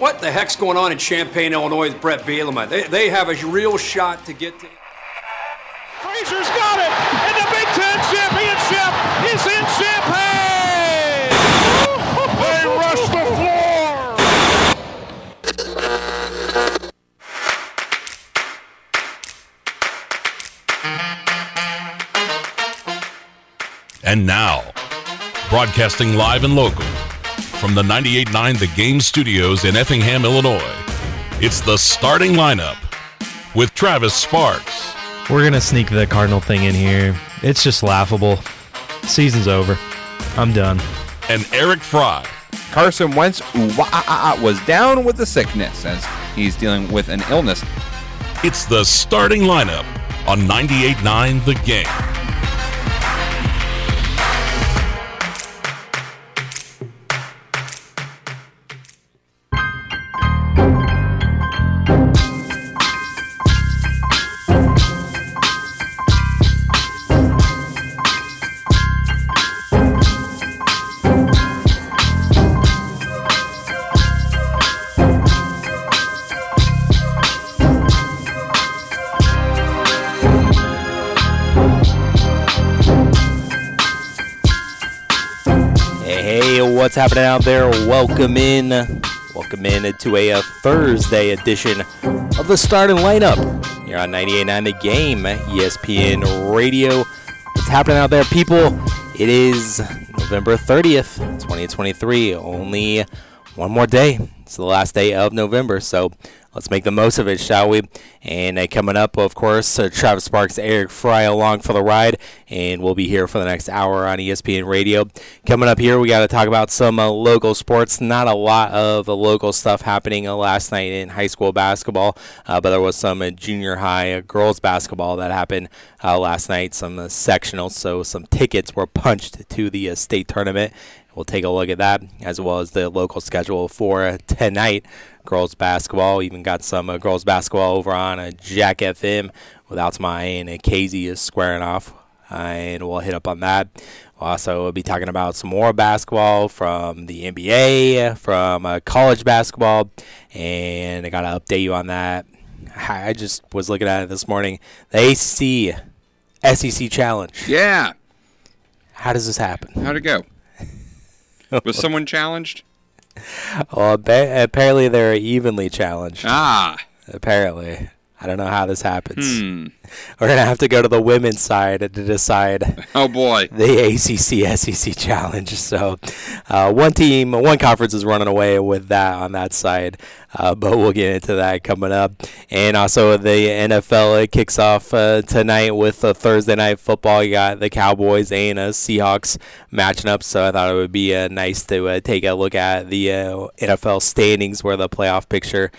What the heck's going on in Champaign, Illinois with Brett Bielema? They, they have a real shot to get to. Frazier's got it, and the Big Ten championship is in Champaign. they rush the floor. And now, broadcasting live and local from the 98.9 The Game Studios in Effingham, Illinois, it's the starting lineup with Travis Sparks. We're going to sneak the Cardinal thing in here. It's just laughable. Season's over. I'm done. And Eric Fry. Carson Wentz ah, ah, ah, was down with the sickness as he's dealing with an illness. It's the starting lineup on 98.9 The Game. Happening out there? Welcome in. Welcome in to a, uh, Thursday edition of the starting lineup here on 98.9 The Game, ESPN Radio. What's happening out there, people? It is November 30th, 2023. Only one more day. It's the last day of November, so let's make the most of it, shall we? And uh, coming up, of course, uh, Travis Sparks, Eric Fry along for the ride, and we'll be here for the next hour on ESPN Radio. Coming up here, we got to talk about some uh, local sports. Not a lot of local stuff happening uh, last night in high school basketball, uh, but there was some uh, junior high girls basketball that happened last night. Some sectionals, so some tickets were punched to the state tournament. We'll take a look at that as well as the local schedule for tonight girls basketball. Even got some uh, girls basketball over on uh, Jack FM with Altamont and Casey is squaring off, uh, and we'll hit up on that. Also, we'll also be talking about some more basketball from the NBA, from uh, college basketball, and I got to update you on that. I just was looking at it this morning. The ACC SEC Challenge. Yeah. How does this happen? How'd it go? Was someone challenged? well, apparently they're evenly challenged. Ah. Apparently. I don't know how this happens. Hmm. We're gonna have to go to the women's side to decide. Oh boy, the ACC SEC challenge. So, uh, one team, one conference is running away with that on that side. Uh, but we'll get into that coming up. And also the NFL kicks off uh, tonight with a Thursday night football. You got the Cowboys and uh, Seahawks matching up. So I thought it would be uh, nice to uh, take a look at the uh, NFL standings where the playoff picture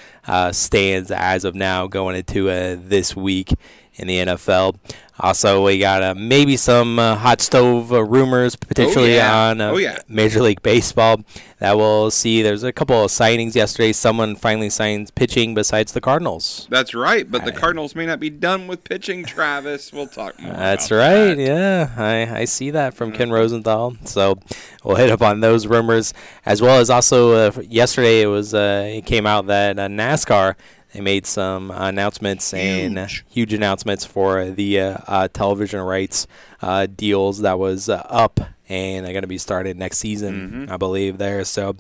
stands as of now going into this week in the NFL. Also, we got uh, maybe some uh, hot stove uh, rumors potentially oh, yeah. on oh, yeah. Major League Baseball that we'll see. There's a couple of signings yesterday. Someone finally signs pitching besides the Cardinals. That's right, but the Cardinals may not be done with pitching, Travis. We'll talk more. That's right. That. Yeah, I, I see that from Ken Rosenthal. So we'll hit up on those rumors as well as also uh, yesterday it was uh, it came out that NASCAR they made some announcements and huge, huge announcements for the uh, uh, television rights uh, deals that was uh, up and they're going to be started next season, mm-hmm. I believe. There, so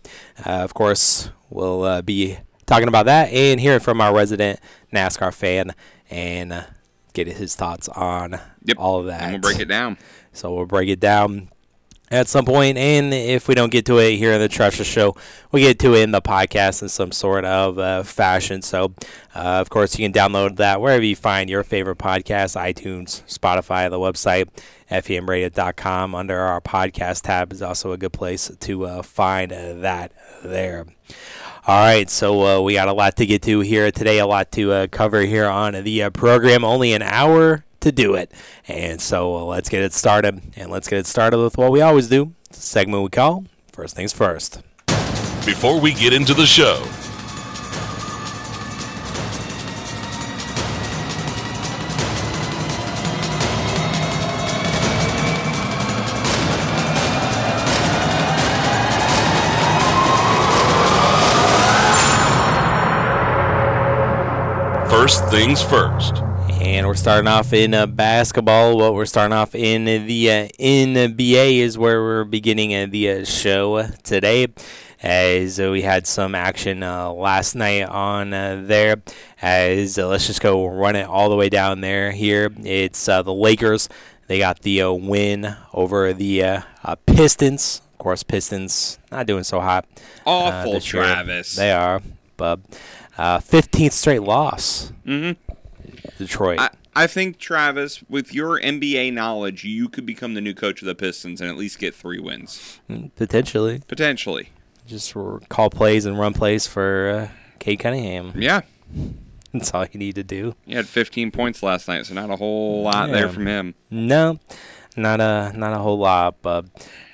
uh, of course we'll uh, be talking about that and hearing from our resident NASCAR fan and get his thoughts on yep. all of that. And we'll break it down. So we'll break it down at some point, and if we don't get to it here in the Treasure Show, we get to it in the podcast in some sort of uh, fashion. So, uh, of course, you can download that wherever you find your favorite podcast iTunes, Spotify, the website, FEMradio.com. Under our podcast tab is also a good place to uh, find that there. All right, so uh, we got a lot to get to here today, a lot to uh, cover here on the uh, program. Only an hour to do it. And so uh, let's get it started. And let's get it started with what we always do segment we call First Things First. Before we get into the show, First things first. And we're starting off in uh, basketball. What we're starting off in the uh, NBA is where we're beginning uh, the uh, show today. As uh, we had some action uh, last night on uh, there. As uh, let's just go run it all the way down there. Here it's uh, the Lakers. They got the uh, win over the uh, uh, Pistons. Of course, Pistons not doing so hot. Awful, this year. Travis. They are, but uh, 15th straight loss. Mm-hmm. Detroit. I, I think Travis, with your NBA knowledge, you could become the new coach of the Pistons and at least get three wins Potentially. potentially. Just call plays and run plays for uh, Cade Cunningham. Yeah, That's all you need to do. he had 15 points last night, so not a whole lot Yeah. there from him. No, not a not a whole lot, but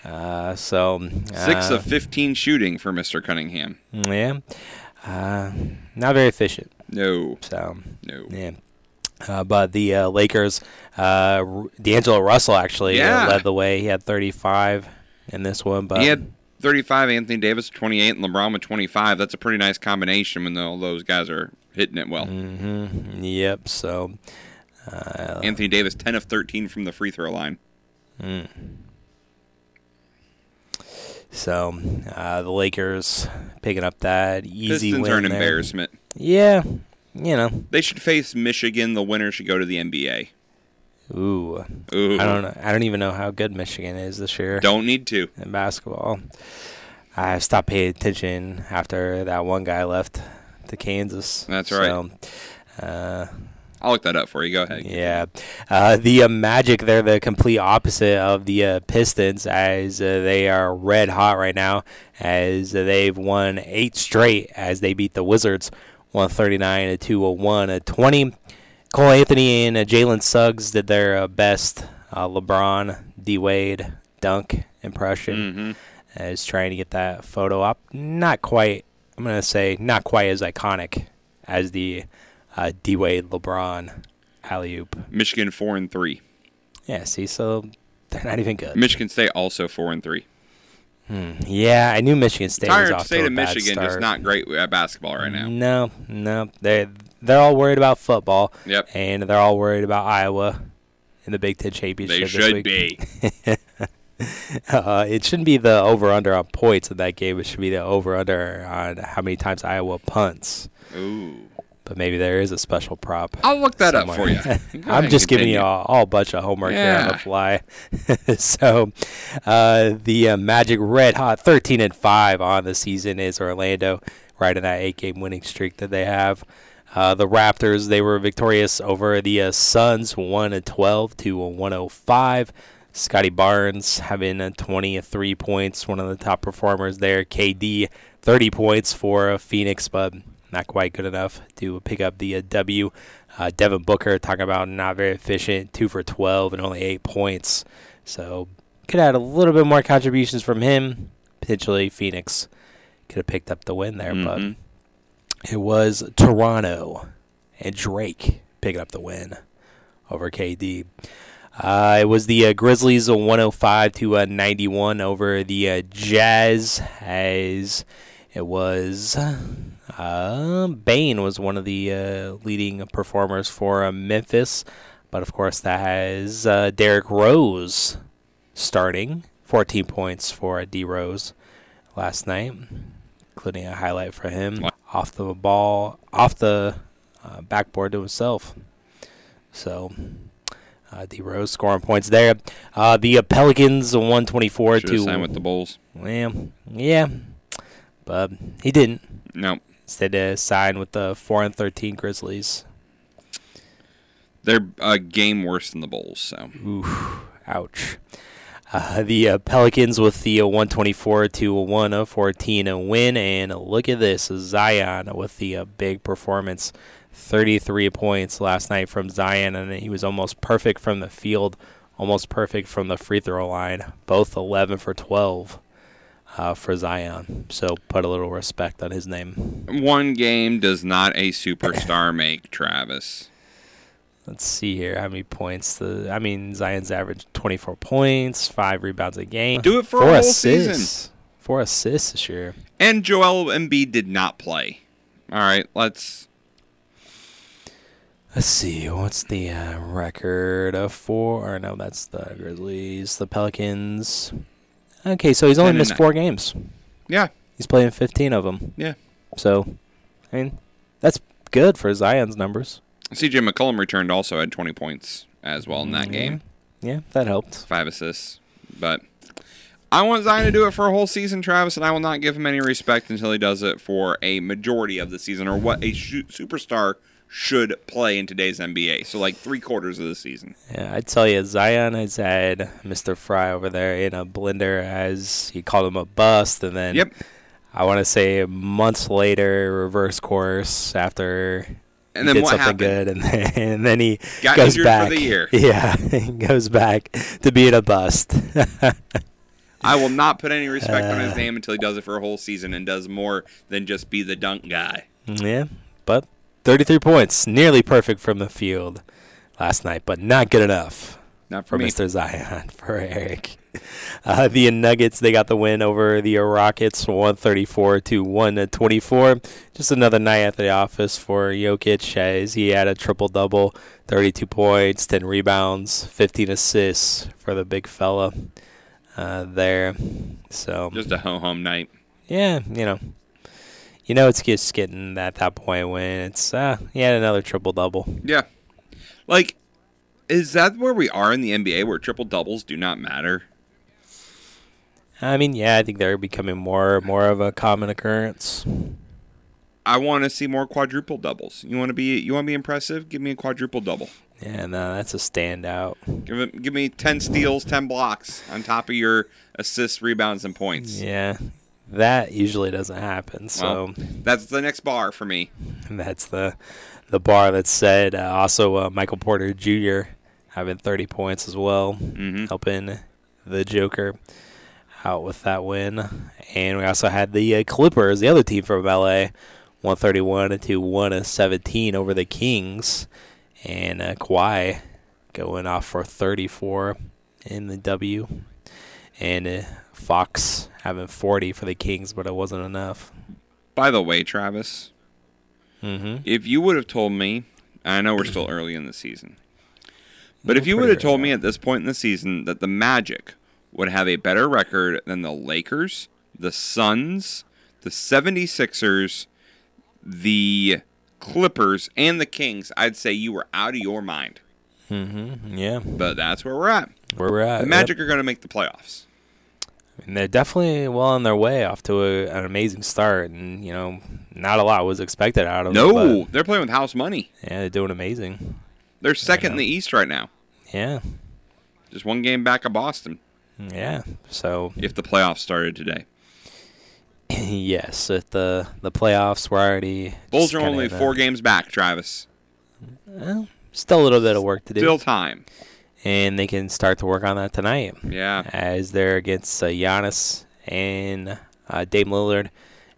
uh, so Six uh, of 15 shooting for Mr. Cunningham. yeah, uh, not very efficient. No, So no. yeah. Uh, but the uh, Lakers, uh, R- D'Angelo Russell actually Yeah. uh, led the way. He had 35 in this one, but He had 35, Anthony Davis 28, and LeBron with 25. That's a pretty nice combination when all those guys are hitting it well. Mm. yep. So uh, Anthony Davis 10 of 13 from the free throw line. So uh, the Lakers picking up that easy Pistons win are an there. embarrassment. Yeah, you know. They should face Michigan. The winner should go to the NBA. Ooh, Ooh. I don't know. I don't even know how good Michigan is this year Don't need to. in basketball. I stopped paying attention after that one guy left to Kansas. That's So, uh, I'll look that up for you. Go ahead. Yeah, uh, the uh, Magic they're the complete opposite of the uh, Pistons as uh, they are red hot right now as they've won eight straight as they beat the Wizards 139 to 201 at 20. Cole Anthony and uh, Jalen Suggs did their uh, best uh, LeBron D Wade dunk impression as trying to get that photo up. Not quite. I'm gonna say not quite as iconic as the uh, D Wade LeBron alley oop. Michigan four and three. Yeah, see, so they're not even good. Michigan State also four and three. Yeah, I knew Michigan State was Tired off State to a of bad Michigan start. just not great at basketball right now. No, no, they they're all worried about football. Yep. and they're all worried about Iowa in the Big Ten championship. They should be. Uh, it shouldn't be the over under on points in that game. It should be the over under on how many times Iowa punts. Ooh. But maybe there is a special prop. I'll look that up for you. I'm just giving you continue. all, all a bunch of homework here on the fly. so, uh, the uh, Magic Red Hot 13 and 5 on the season is Orlando, right in that eight game winning streak that they have. Uh, the Raptors they were victorious over the uh, Suns, 1 and 12 to 105. Scottie Barnes having uh, 23 points, one of the top performers there. KD 30 points for uh, Phoenix, but not quite good enough to pick up the uh, W. Uh, Devin Booker talking about not very efficient, two for 12 and only eight points. So could add a little bit more contributions from him. Potentially Phoenix could have picked up the win there, Mhm. but it was Toronto and Drake picking up the win over KD. Uh, it was the uh, Grizzlies a 105 to uh, 91 over the uh, Jazz as it was uh, Bane was one of the uh, leading performers for uh, Memphis, but of course that has uh, Derrick Rose starting 14 points for uh, D Rose last night, including a highlight for him off the ball off the uh, backboard to himself. So uh, D Rose scoring points there. Uh, the uh, Pelicans 124 Should have to signed with the Bulls. yeah, yeah, but he didn't. No, Instead, uh, signed with the four and thirteen Grizzlies. they're a game worse than the Bulls. So Oof, ouch. Uh, the uh, Pelicans with the uh, 124 to 114 win, and look at this Zion with the uh, big performance, 33 points last night from Zion, and he was almost perfect from the field, almost perfect from the free throw line, both 11 for 12 uh, for Zion. So put a little respect on his name. one game does not a superstar make, Travis. Let's see here how many points. The I mean Zion's averaged 24 points, five rebounds a game. Do it for a Four whole assists. season. Four assists this year. And Joel Embiid did not play. All right, let's. Let's see, what's the uh, record of four? Or no, that's the Grizzlies, the Pelicans. Okay, so he's only missed four games. Yeah, He's playing 15 of them. yeah. So, I mean, that's good for Zion's numbers. CJ McCollum returned also had 20 points as well in that Yeah. game, Yeah, that helped. five assists. But I want Zion to do it for a whole season, Travis, and I will not give him any respect until he does it for a majority of the season or what a sh- superstar should play in today's NBA. So like three quarters of the season. Yeah, I tell you, Zion has had Mr. Fry over there in a blender as he called him a bust, and then Yep. I want to say months later, reverse course after And he then did what something happened? good, and then and then he Got goes back the year. Yeah, he goes back to being a bust. I will not put any respect on Uh. his name until he does it for a whole season and does more than just be the dunk guy. yeah, but 33 points, nearly perfect from the field last night, but not good enough. Not for for me. Mr. Zion for Eric. Uh, the Nuggets they got the win over the Rockets, 134 to 124. Just another night at the office for Jokic as he had a triple double, 32 points, 10 rebounds, 15 assists for the big fella uh, there. So Just a ho hum night. yeah, you know. You know it's just getting at that point when it's uh he had another triple double. Yeah. Like, is that where we are in the NBA where triple doubles do not matter? I mean, yeah, I think they're becoming more more of a common occurrence. I want to see more quadruple doubles. You want to be you want to be impressive? Give me a quadruple double. Yeah, no, that's a standout. Give give me 10 steals, 10 blocks on top of your assists, rebounds and points. Yeah, that usually doesn't happen. So Well, that's the next bar for me. that's the the bar that said Uh, also, uh, Michael Porter Jr. having 30 points as well, Mhm. helping the Joker out with that win. And we also had the uh, Clippers, the other team from LA, 131 to 117 over the Kings, and uh, Kawhi going off for 34 in the W, and uh, Fox having 40 for the Kings, but it wasn't enough. By the way, Travis, Mm-hmm. if you would have told me, I know we're still early in the season, but Yeah, if you would have told me at this point in the season that the Magic would have a better record than the Lakers, the Suns, the 76ers, the Clippers, and the Kings, I'd say you were out of your mind. Mm-hmm. Yeah, But that's where we're at. where we're at. The yep. Magic are going to make the playoffs. And they're definitely well on their way off to a, an amazing start, and you know, not a lot was expected out of them. No, they're playing with house money. yeah, they're doing amazing. They're second in the East right now. Yeah, Just one game back of Boston yeah. So if the playoffs started today. yes, if the the playoffs were already Bulls are only in a- four games back, Travis. well, still a little bit of work to do, Still time. And they can start to work on that tonight Yeah. as they're against uh, Giannis and uh, Dame Lillard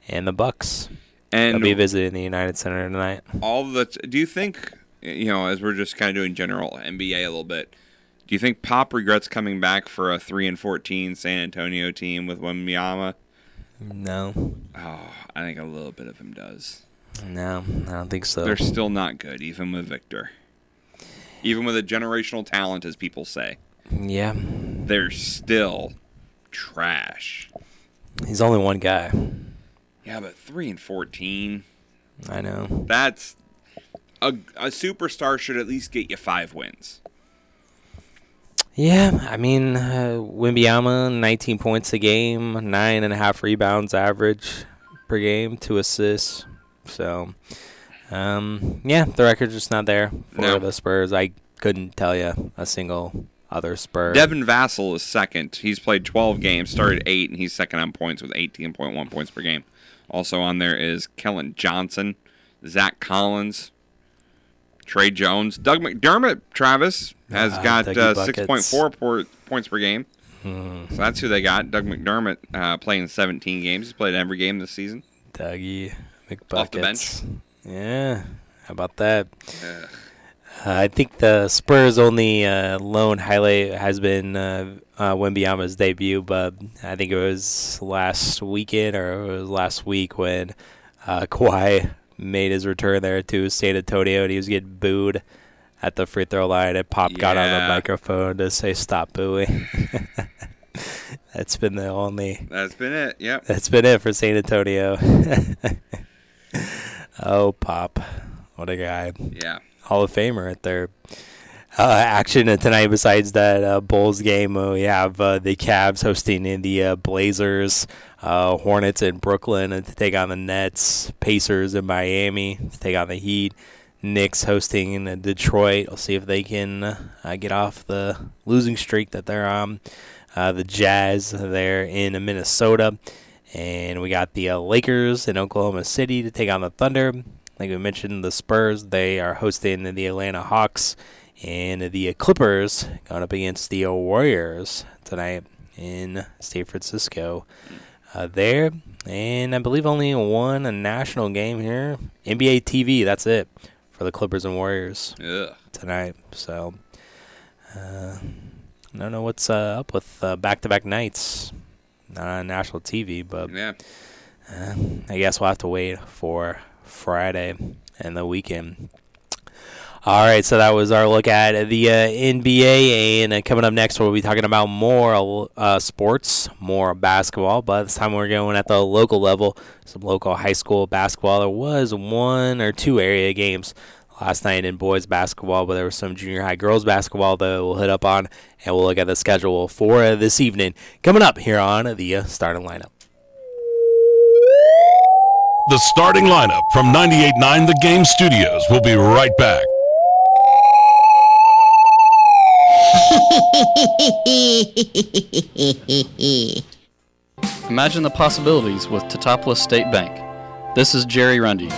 and the Bucks. And They'll be visiting the United Center tonight. all the do you think you know as we're just kind of doing general NBA a little bit do you think Pop regrets coming back for a 3 and 14 San Antonio team with one Wembanyama? No, Oh, I think a little bit of him does. no, I don't think so. They're still not good even with Victor. Even with a generational talent as people say. yeah, They're still trash. he's only one guy. Yeah, but 3 and 14 I know. that's a, a superstar should at least get you 5 wins. Yeah, I mean, uh, Wembanyama, 19 points a game, nine and a half rebounds average per game, two assists. So, um, yeah, the record's just not there for No. the Spurs. I couldn't tell you a single other Spur. Devin Vassell is second. He's played 12 games, started eight, and he's second on points with 18.1 points per game. Also on there is Keldon Johnson, Zach Collins, Tre Jones, Doug McDermott. Travis has Ah, got uh, 6.4 por- points per game. Hmm. So that's who they got. Doug McDermott uh, playing 17 games. He's played every game this season. Dougie McBuckets. Off the bench. Yeah, how about that? Ugh. Uh, I think the Spurs' only uh, lone highlight has been uh, uh, debut, but I think it was last weekend or it was last week when uh, Kawhi made his return there to San Antonio, and he was getting booed at the free throw line. And Pop got on the microphone to say, "Stop booing." That's been the only. That's been it. Yep. That's been it for San Antonio. oh, Pop, what a guy! Yeah. Hall of Famer right there. Uh, action tonight. Besides that uh, Bulls game, uh, we have uh, the Cavs hosting in the uh, Blazers, uh, Hornets in Brooklyn to take on the Nets, Pacers in Miami to take on the Heat, Knicks hosting in Detroit. We'll see if they can uh, get off the losing streak that they're on. Uh, the Jazz there in Minnesota, and we got the uh, Lakers in Oklahoma City to take on the Thunder. Like we mentioned, the Spurs they are hosting the Atlanta Hawks, and the Clippers going up against the Warriors tonight in San Francisco. Uh, there, and I believe only one a national game here. NBA TV, that's it for the Clippers and Warriors Ugh. tonight. So, uh, I don't know what's uh, up with uh, back-to-back nights not on national TV, but Yeah. uh, I guess we'll have to wait for Friday and the weekend. All right, so that was our look at the uh, NBA, and uh, coming up next, we'll be talking about more uh, sports, more basketball. But this time, we're going at the local level, some local high school basketball. There was one or two area games last night in boys basketball, but there was some junior high girls basketball that we'll hit up on, and we'll look at the schedule for this evening. Coming up here on the starting lineup. The starting lineup from 98.9 The Game Studios will be right back. Imagine the possibilities with Teutopolis State Bank. This is Jerry Rundy.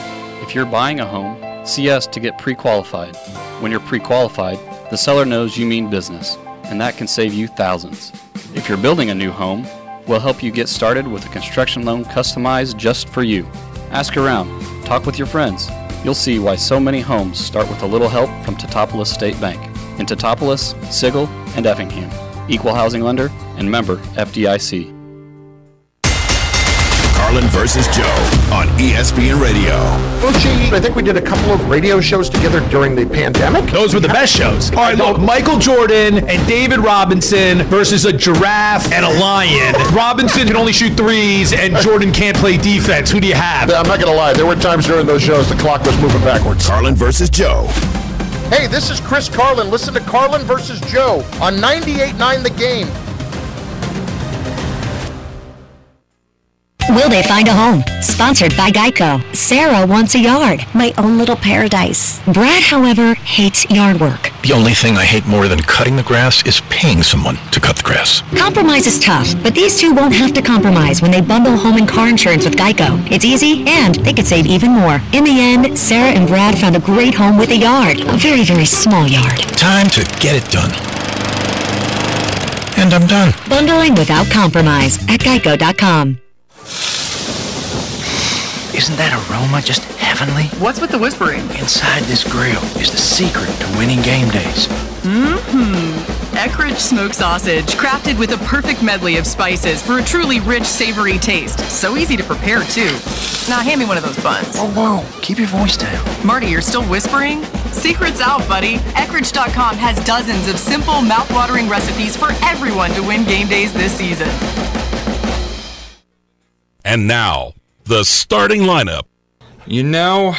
If you're buying a home, see us to get pre qualified. When you're pre qualified, the seller knows you mean business, and that can save you thousands. If you're building a new home, we'll help you get started with a construction loan customized just for you. Ask around, talk with your friends. You'll see why so many homes start with a little help from Teutopolis State Bank in Teutopolis, Sigel, and Effingham. Equal housing lender and member FDIC. Carlin versus Joe on ESPN Radio. Bucci, I think we did a couple of radio shows together during the pandemic. Those were the best shows. All right, look, Michael Jordan and David Robinson versus a giraffe and a lion. Robinson can only shoot threes, and Jordan can't play defense. Who do you have? I'm not going to lie, there were times during those shows the clock was moving backwards. Carlin versus Joe. Hey, this is Chris Carlin. Listen to Carlin versus Joe on 98.9 The Game. Will they find a home? Sponsored by Geico. Sarah wants a yard. My own little paradise. Brad, however, hates yard work. The only thing I hate more than cutting the grass is paying someone to cut the grass. Compromise is tough, but these two won't have to compromise when they bundle home and car insurance with Geico. It's easy, and they could save even more. In the end, Sarah and Brad found a great home with a yard. A very, very small yard. Time to get it done. And I'm done. Bundling without compromise at geico.com. Isn't that aroma just heavenly? What's with the whispering? Inside this grill is the secret to winning game days. Mmm. Eckrich smoked sausage, crafted with a perfect medley of spices for a truly rich, savory taste. So easy to prepare, too. Now, hand me one of those buns. Whoa, whoa, keep your voice down. Marty, you're still whispering? Secret's out, buddy. Eckrich.com has dozens of simple, mouth-watering recipes for everyone to win game days this season. And now, the starting lineup. You know,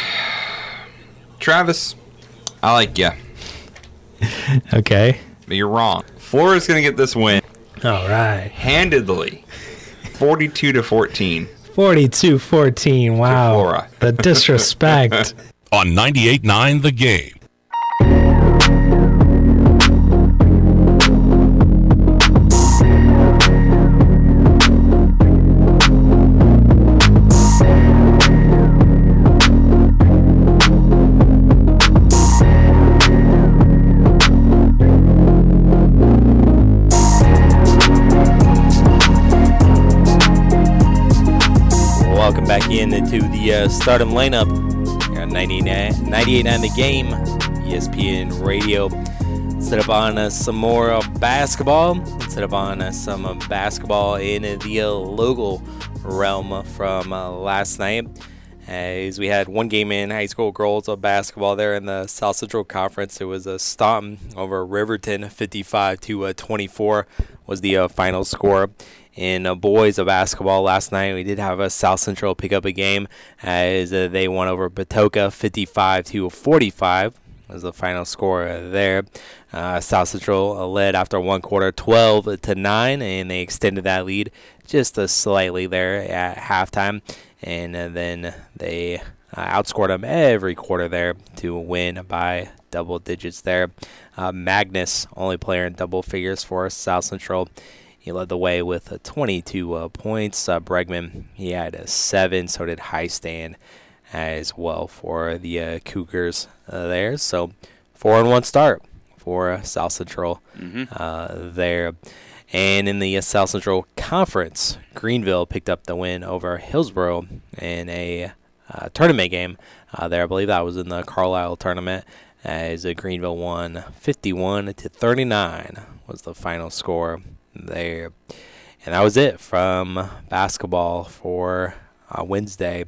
Travis, I like you, Okay. but you're wrong. Florida's going to get this win All right. handedly, 42 to 14. 42 14. Wow. The disrespect. On 98.9 The Game. Into the uh, Stardom lineup on 99, 98.9 The Game, ESPN Radio. Set up on uh, some more uh, basketball. Set up on uh, some uh, basketball in the uh, local realm from last night As we had one game in high school girls of basketball there in the South Central Conference, it was a Staunton over Riverton, 55 to uh, 24 was the final score. In uh, boys of basketball last night, we did have a South Central pick up a game as uh, they won over Patoka, 55 to 45 was the final score there. Uh, South Central led after one quarter, 12 to nine, and they extended that lead just a slightly there at halftime, and uh, then they uh, outscored them every quarter there to win by double digits there. Uh, Magnus, only player in double figures for South Central. He led the way with uh, 22 uh, points. Bregman, he had a seven, so did High Stand as well for the uh, Cougars uh, there. So four and one start for South Central mm-hmm. uh, there. And in the South Central Conference, Greenville picked up the win over Hillsboro in a uh, tournament game uh, there. I believe that was in the Carlisle tournament. As Greenville won 51 to 39 was the final score there. And that was it from basketball for uh, Wednesday.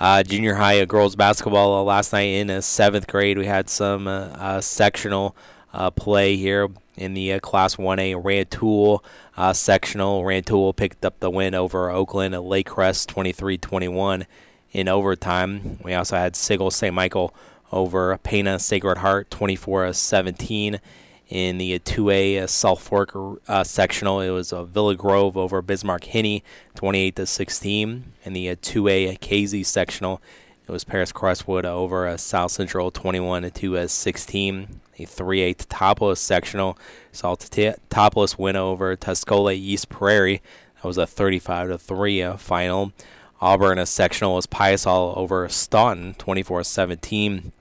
Uh, junior high girls basketball uh, last night in uh, seventh grade. We had some uh, sectional uh, play here in the Class 1A Rantoul uh sectional. Rantoul picked up the win over Oakland at Lake Crest 23 21 in overtime. We also had Sigel St. Michael over Pana Sacred Heart 24 17 in the 2A uh, South Fork uh, sectional, it was uh, Villa Grove over Bismarck-Henning, 28 to 16. In the 2A Casey sectional, it was Paris Crestwood over South Central, 21 to 16. The 3A Teutopolis sectional saw Teutopolis win over Tuscola East Prairie. That was a 35 to 3 final. Auburn a sectional was Piasol over Staunton, 24 17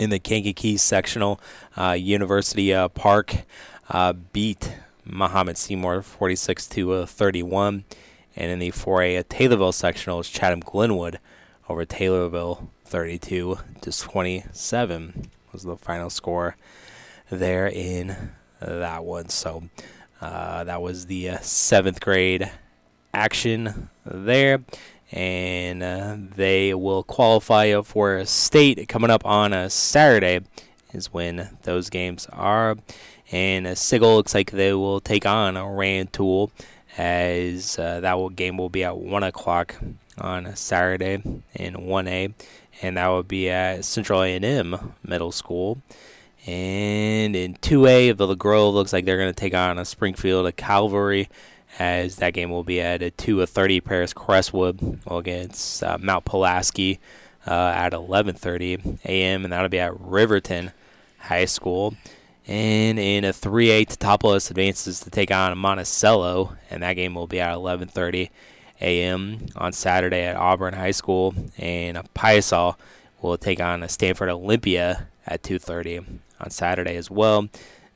in the Kankakee sectional. Uh, University uh, Park uh, beat Mahomet Seymour 46 to uh, 31. And in the 4A Taylorville sectional, is Chatham Glenwood over Taylorville 32 to 27 was the final score there in that one. So uh, that was the seventh grade action there and uh, they will qualify for a state coming up on a Saturday is when those games are. And uh, Sigel looks like they will take on a Rantoul as uh, that will, game will be at 1 o'clock on a Saturday in 1A. And that will be at Central A&M Middle School. And in 2A, Villa Grove looks like they're going to take on a Springfield a Calvary as that game will be at 2 of 30 Paris Crestwood against uh, Mount Pulaski uh, at 11:30 a.m. and that'll be at Riverton High School. And in a 3A, Teutopolis advances to take on Monticello, and that game will be at 11:30 a.m. on Saturday at Auburn High School. And a Piasol will take on a Stanford Olympia at 2:30 on Saturday as well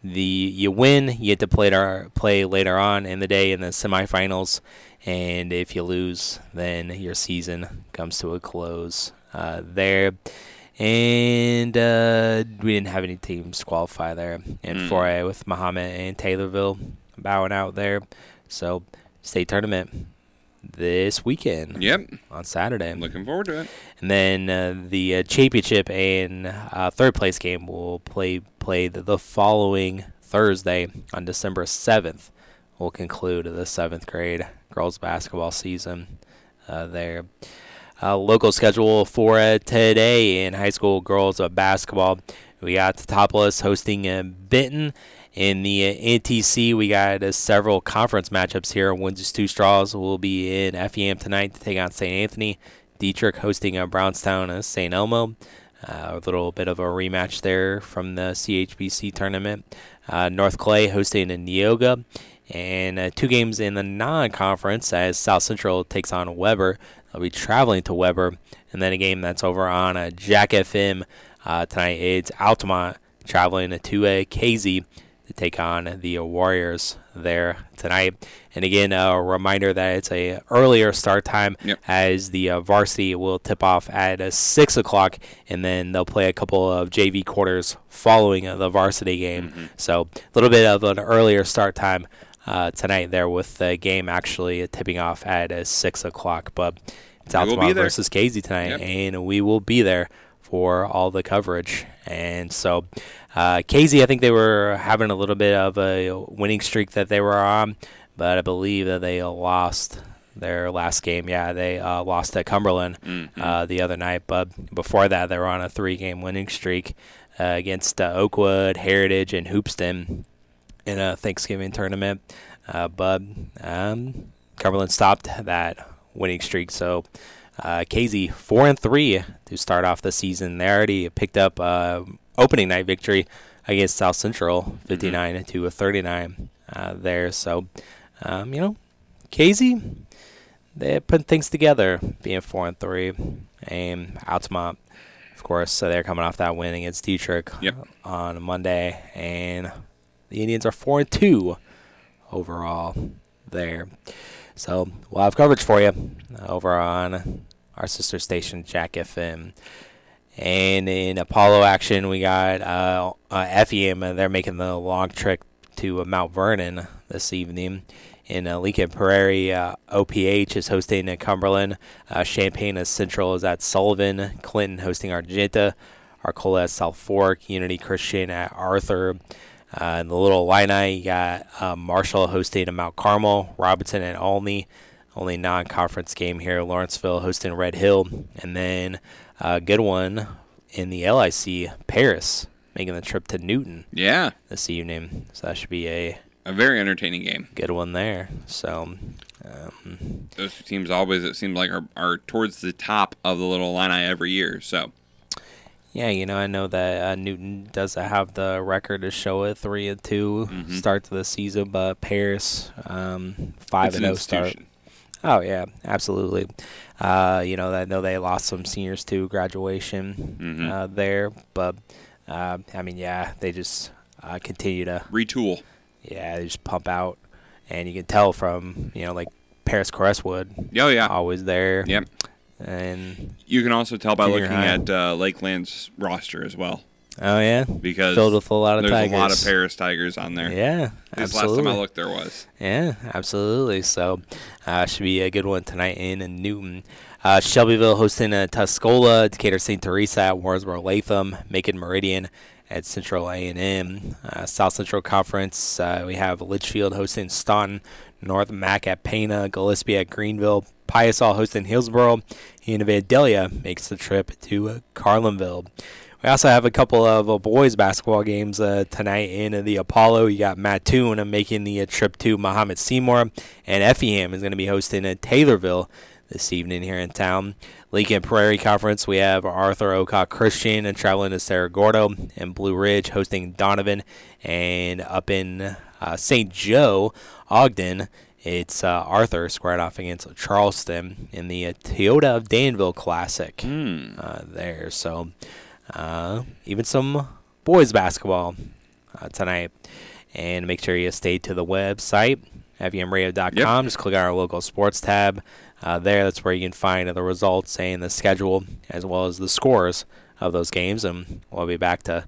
the you win, you get to play to play later on in the day in the semifinals, and if you lose, then your season comes to a close uh, there. And uh, we didn't have any teams qualify there in mm. 4A with Mahomet and Taylorville bowing out there. So state tournament this weekend. Yep. On Saturday. I'm looking forward to it. And then uh, the uh, championship and uh, third place game will play played the following Thursday on December 7th. We'll conclude the seventh grade girls basketball season uh, there. Uh, local schedule for uh, today in high school girls basketball. We got Teutopolis hosting Benton in the uh, NTC, we got uh, several conference matchups here. Windsor Stew-Stras will be in FEM tonight to take on St. Anthony. Dietrich hosting uh, Brownstown and St. Elmo. Uh, a little bit of a rematch there from the CHBC tournament. Uh, North Clay hosting in Neoga. And uh, two games in the non conference as South Central takes on Weber. They'll be traveling to Weber. And then a game that's over on uh, Jack FM tonight. It's Altamont traveling to uh, Casey to take on the Warriors there tonight. And again, a reminder that it's a earlier start time yep. as the uh, varsity will tip off at uh, six o'clock, and then they'll play a couple of JV quarters following uh, the varsity game. Mm-hmm. So a little bit of an earlier start time. Uh, tonight, there with the game actually tipping off at uh, six o'clock. But It's We will be Altamont versus Casey tonight, Yep. and we will be there for all the coverage. And so, uh, Casey, I think they were having a little bit of a winning streak that they were on, but I believe that they lost their last game. Yeah, they uh, lost at Cumberland Mm-hmm. uh, the other night, but before that, they were on a three-game winning streak uh, against uh, Oakwood, Heritage, and Hoopeston in a Thanksgiving tournament. Uh, but um, Cumberland stopped that winning streak, so uh, Casey four and three to start off the season. They already picked up uh, opening night victory against South Central, 59 to a 39 uh, there. So, um, you know, Casey, they put things together, being four and three, and Altamont, of course, so they're coming off that win against Dietrich on Monday, and the Indians are four and two overall there. So we'll have coverage for you over on our sister station, Jack FM. And in Apollo action, we got uh, uh, FEM. They're making the long trek to uh, Mount Vernon this evening. In uh, Lincoln Prairie, uh, OPH is hosting uh, Cumberland. Champaign is Central is at Sullivan. Clinton hosting Argenta. Arcola at South Fork. Unity Christian at Arthur. Uh, in the Little Illini, you got uh, Marshall hosting at Mount Carmel. Robinson and Olney. Only non-conference game here. Lawrenceville hosting Red Hill. And then a good one in the LIC, Paris making the trip to Newton. Yeah. This evening. So that should be a A very entertaining game. good one there. So um, Those two teams always, it seems like, are, are towards the top of the little Illini every year. So, yeah, you know, I know that uh, Newton does have the record to show it three and 2 Mhm. start to the season, but Paris um, five It's and an zero start. Oh yeah, absolutely. Uh, you know, I know they lost some seniors to graduation Mhm. uh, there, but uh, I mean, yeah, they just uh, continue to retool. Yeah, they just pump out, and you can tell from you know like Paris Crestwood. Oh, yeah. always there. Yep. And you can also tell by looking high. at uh, Lakeland's roster as well. Oh yeah, Because filled with a lot of there's tigers. a lot of Paris Tigers on there. Yeah, This absolutely. last time I looked, there was. Yeah, absolutely. So, uh, should be a good one tonight in Newton. Uh, Shelbyville hosting uh, Tuscola, Decatur St. Teresa at Warrensburg-Latham, Macon Meridian at Central A&M. Uh, South Central Conference, uh, we have Litchfield hosting Staunton, North Mac at Pana, Gillespie at Greenville, Piasol hosting Hillsboro, and Vandalia makes the trip to uh, Carlinville. We also have a couple of uh, boys basketball games uh, tonight in the Apollo. You got Mattoon making the uh, trip to Mahomet Seymour, and Effingham is going to be hosting uh, Taylorville this evening here in town. Lincoln Prairie Conference, we have Arthur Okaw Christian and traveling to Cerro Gordo, and Blue Ridge hosting Donovan, and up in uh, St. Joe, Ogden, it's uh, Arthur squared off against Charleston in the uh, Toyota of Danville Classic uh, there. So uh, even some boys basketball uh, tonight. And make sure you stay to the website, fmradio.com. Just click on our local sports tab. Uh, there, that's where you can find the results and the schedule, as well as the scores of those games. And we'll be back to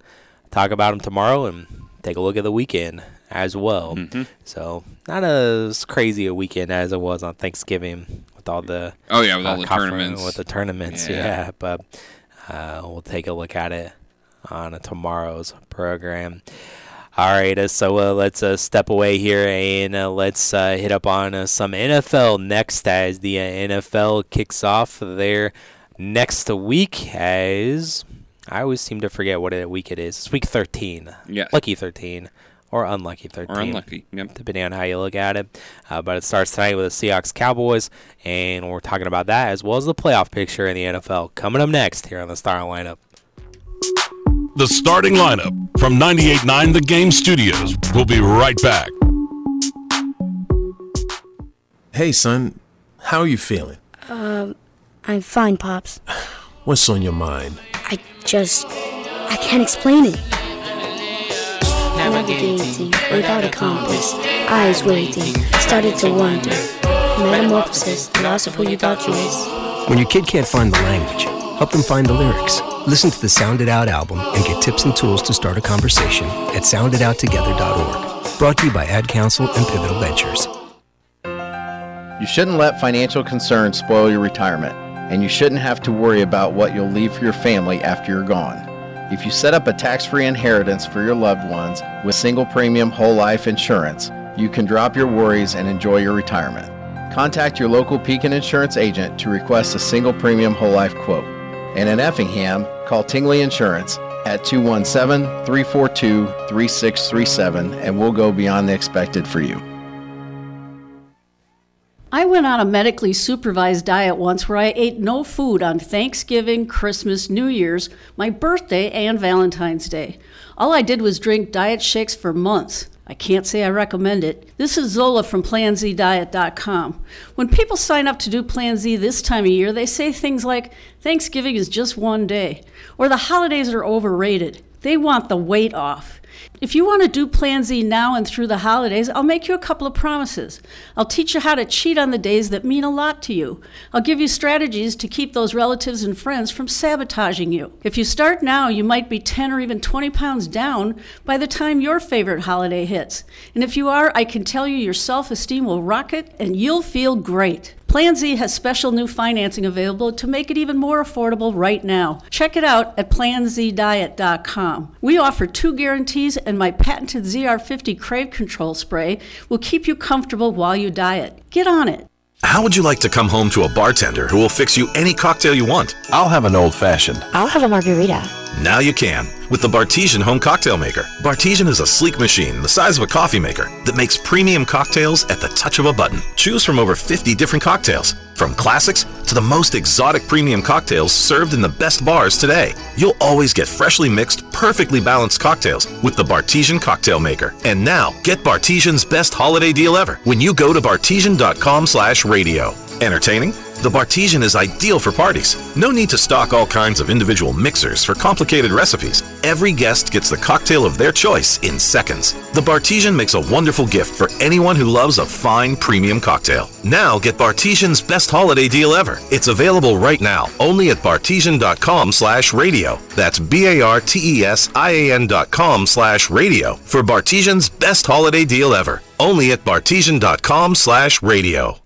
talk about them tomorrow and take a look at the weekend as well. So, not as crazy a weekend as it was on Thanksgiving with all the Oh, yeah, with all the tournaments. with the tournaments. Yeah. Yeah, but uh, we'll take a look at it on tomorrow's program. All right, uh, so uh, let's uh, step away here and uh, let's uh, hit up on uh, some NFL next as the uh, NFL kicks off their next week. As I always seem to forget what week it is. It's week 13. Yes. Lucky 13 or unlucky 13. Or unlucky, yep. Depending on how you look at it. Uh, but it starts tonight with the Seahawks Cowboys, and we're talking about that as well as the playoff picture in the NFL coming up next here on the Star Lineup. The starting lineup from 98.9 The Game Studios. We'll be right back. Hey, son, how are you feeling? Um, I'm fine, Pops. What's on your mind? I just. I can't explain it. Navigating without a compass, eyes waiting, started to wonder. Metamorphosis, the loss of who you thought you was. When your kid can't find the language, help them find the lyrics. Listen to the Sound It Out album and get tips and tools to start a conversation at sounditouttogether.org. Brought to you by Ad Council and Pivotal Ventures. You shouldn't let financial concerns spoil your retirement. and you shouldn't have to worry about what you'll leave for your family after you're gone. If you set up a tax free inheritance for your loved ones with single premium whole life insurance, you can drop your worries and enjoy your retirement. Contact your local Pekin Insurance agent to request a single premium whole life quote. And in Effingham, call Tingley Insurance at 217 342 3637 and we'll go beyond the expected for you. I went on a medically supervised diet once where I ate no food on Thanksgiving, Christmas, New Year's, my birthday, and Valentine's Day. All I did was drink diet shakes for months. I can't say I recommend it. This is Zola from PlanZDiet.com. When people sign up to do Plan Z this time of year, they say things like, Thanksgiving is just one day, or the holidays are overrated. They want the weight off. If you want to do Plan Z now and through the holidays, I'll make you a couple of promises. I'll teach you how to cheat on the days that mean a lot to you. I'll give you strategies to keep those relatives and friends from sabotaging you. If you start now, you might be 10 or even 20 pounds down by the time your favorite holiday hits. And if you are, I can tell you your self esteem will rocket and you'll feel great. Plan Z has special new financing available to make it even more affordable right now. Check it out at planzdiet.com. We offer two guarantees, and my patented ZR50 Crave Control Spray will keep you comfortable while you diet. Get on it. How would you like to come home to a bartender who will fix you any cocktail you want? I'll have an old fashioned. I'll have a margarita. Now you can with the Bartesian Home Cocktail Maker. Bartesian is a sleek machine the size of a coffee maker that makes premium cocktails at the touch of a button. Choose from over 50 different cocktails, from classics to the most exotic premium cocktails served in the best bars today. You'll always get freshly mixed, perfectly balanced cocktails with the Bartesian Cocktail Maker. And now, get Bartesian's best holiday deal ever when you go to bartesian.com slash radio. Entertaining? The Bartesian is ideal for parties. No need to stock all kinds of individual mixers for complicated recipes. Every guest gets the cocktail of their choice in seconds. The Bartesian makes a wonderful gift for anyone who loves a fine premium cocktail. Now get Bartesian's best holiday deal ever. It's available right now only at bartesian.com slash radio. That's B-A-R-T-E-S-I-A-N dot com slash radio for Bartesian's best holiday deal ever. Only at bartesian.com slash radio.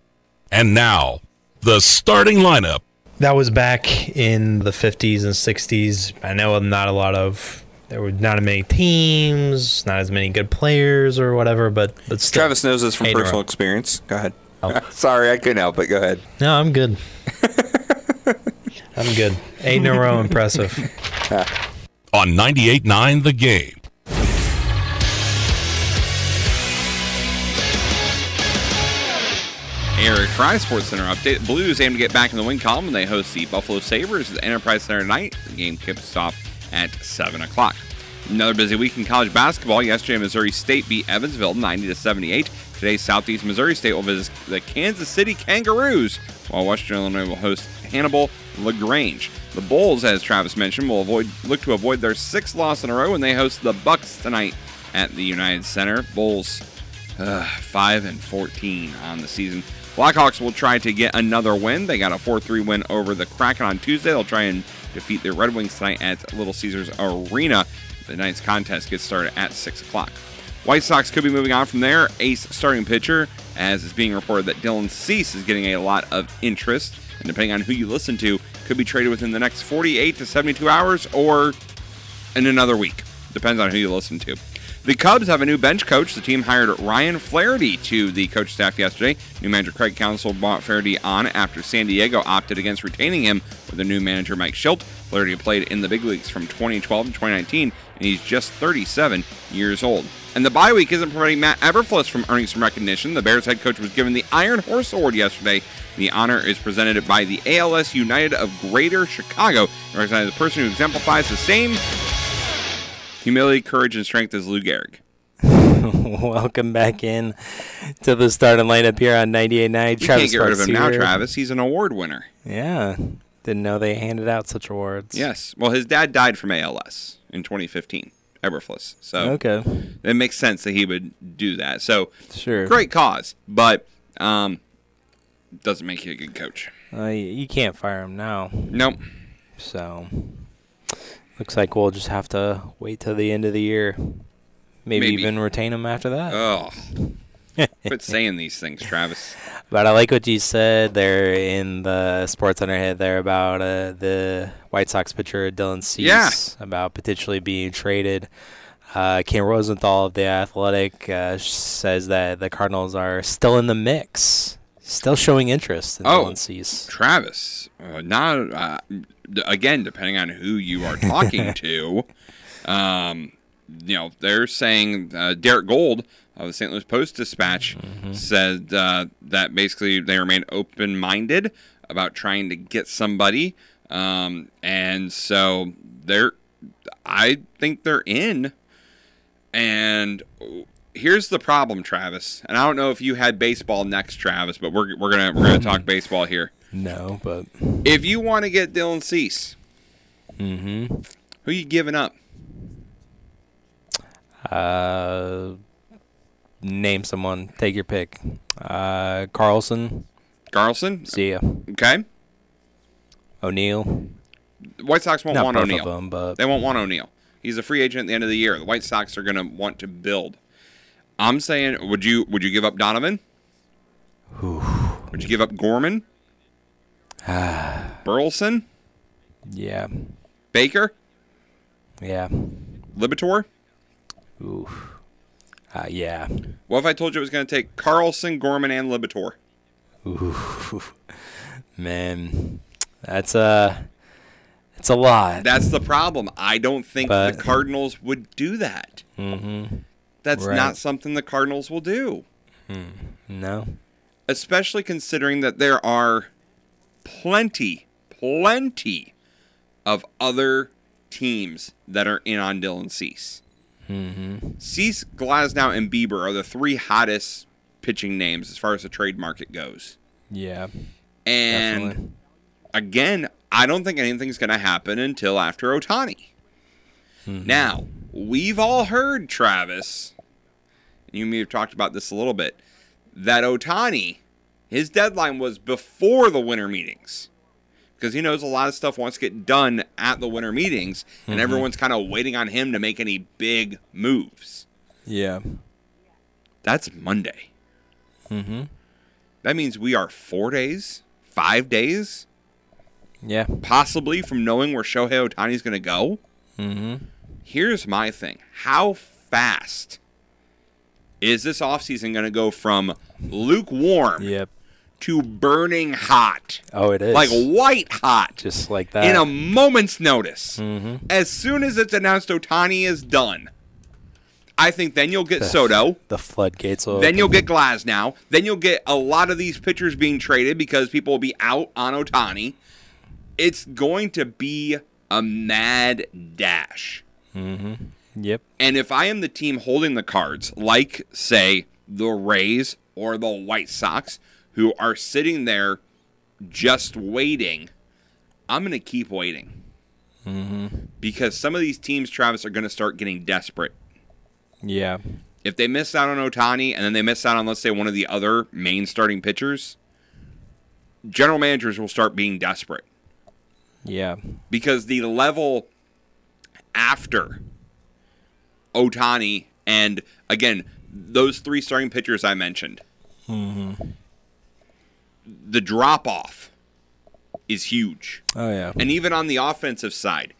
And now, the starting lineup. That was back in the 50s and 60s. I know not a lot of there were not as many teams, not as many good players or whatever, but but still, Travis knows this from eight personal row. experience. Go ahead. Oh. Sorry, I couldn't help it. Go ahead. No, I'm good. I'm good. Eight in a row, impressive. On 98.9 The Game. Eric Fry Sports Center update. Blues aim to get back in the win column when they host the Buffalo Sabres at the Enterprise Center tonight. The game kicks off at 7 o'clock. Another busy week in college basketball. Yesterday, Missouri State beat Evansville 90 to 78. Today, Southeast Missouri State will visit the Kansas City Kangaroos, while Western Illinois will host Hannibal Lagrange. The Bulls, as Travis mentioned, will avoid look to avoid their sixth loss in a row when they host the Bucks tonight at the United Center. Bulls uh, 5 and 14 on the season. Blackhawks will try to get another win. They got a 4 3 win over the Kraken on Tuesday. They'll try and defeat the Red Wings tonight at Little Caesars Arena. The night's contest gets started at 6 o'clock. White Sox could be moving on from their ace starting pitcher, as it's being reported that Dylan Cease is getting a lot of interest. And depending on who you listen to, could be traded within the next 48 to 72 hours or in another week. Depends on who you listen to. The Cubs have a new bench coach. The team hired Ryan Flaherty to the coach staff yesterday. New manager Craig Counsell brought Flaherty on after San Diego opted against retaining him with the new manager Mike Shildt. Flaherty played in the big leagues from 2012 to 2019, and he's just 37 years old. And the bye week isn't preventing Matt Eberflus from earning some recognition. The Bears head coach was given the Iron Horse Award yesterday. The honor is presented by the ALS United of Greater Chicago, recognizing the person who exemplifies the same humility, courage, and strength is Lou Gehrig. Welcome back in to the starting lineup here on 98.9. You Travis can't get rid of him now, Travis. He's an award winner. Yeah. Didn't know they handed out such awards. Yes. Well, his dad died from ALS in 2015, Eberflus. So Okay. it makes sense that he would do that. So Sure. great cause, but um, doesn't make you a good coach. Uh, you can't fire him now. Nope. So looks like we'll just have to wait till the end of the year. Maybe, Maybe. even retain him after that. Oh, quit saying these things, Travis. But I like what you said there in the Sports Center hit there about uh, the White Sox pitcher Dylan Cease Yeah. about potentially being traded. Uh, Ken Rosenthal of the Athletic uh, says that the Cardinals are still in the mix, still showing interest in Oh, Dylan Travis. Uh, not uh, d- again, depending on who you are talking to. Um, you know, they're saying uh, Derrick Goold of the St. Louis Post Dispatch said uh, that basically they remain open-minded about trying to get somebody, um, and so they're. I think they're in. And here's the problem, Travis. And I don't know if you had baseball next, Travis, but we're, we're gonna we're gonna talk baseball here. No, but If you want to get Dylan Cease, mm-hmm. who you giving up? Uh, name someone. Take your pick. Uh, Carlson. Carlson. See ya. Okay. O'Neill. White Sox won't Not want both of O'Neill. them, but- they won't want O'Neill. He's a free agent at the end of the year. The White Sox are going to want to build. I'm saying, would you would you give up Donovan? Would you give up Gorman? Burleson? Yeah. Baker? Yeah. Liberatore? Ooh. Uh, yeah. What if I told you it was going to take Carlson, Gorman, and Liberatore? Ooh. Man, that's a it's a lot. That's the problem. I don't think But- the Cardinals would do that. Mm-hmm. That's Right. not something the Cardinals will do. No. especially considering that there are plenty, plenty of other teams that are in on Dylan Cease. Mm-hmm. Cease, Glasnow, and Bieber are the three hottest pitching names as far as the trade market goes. Yeah. And Definitely. again, I don't think anything's going to happen until after Ohtani. Mm-hmm. Now, we've all heard, Travis, and you may have talked about this a little bit, that Ohtani, his deadline was before the winter meetings. Because he knows a lot of stuff wants to get done at the winter meetings, and Mhm. everyone's kind of waiting on him to make any big moves. Yeah. That's Monday. Mm-hmm. That means we are four days, five days, Yeah. possibly from knowing where Shohei Ohtani's going to go. Mm-hmm. Here's my thing. How fast is this offseason going to go from lukewarm Yep. to burning hot? Oh, it is. Like white hot Just like that. in a moment's notice. Mhm. As soon as it's announced Ohtani is done, I think then you'll get The- Soto. The floodgates will Then open. you'll get Glasnow. Then you'll get a lot of these pitchers being traded because people will be out on Ohtani. It's going to be a mad dash. Mm-hmm. Yep. And if I am the team holding the cards, like, say, the Rays or the White Sox, who are sitting there just waiting, I'm going to keep waiting. Mm-hmm. Because some of these teams, Travis, are going to start getting desperate. Yeah. If they miss out on Ohtani and then they miss out on, let's say, one of the other main starting pitchers, general managers will start being desperate Yeah. because the level after Ohtani and again those three starting pitchers I mentioned, Mm-hmm. the drop off is huge. Oh yeah. And even on the offensive side,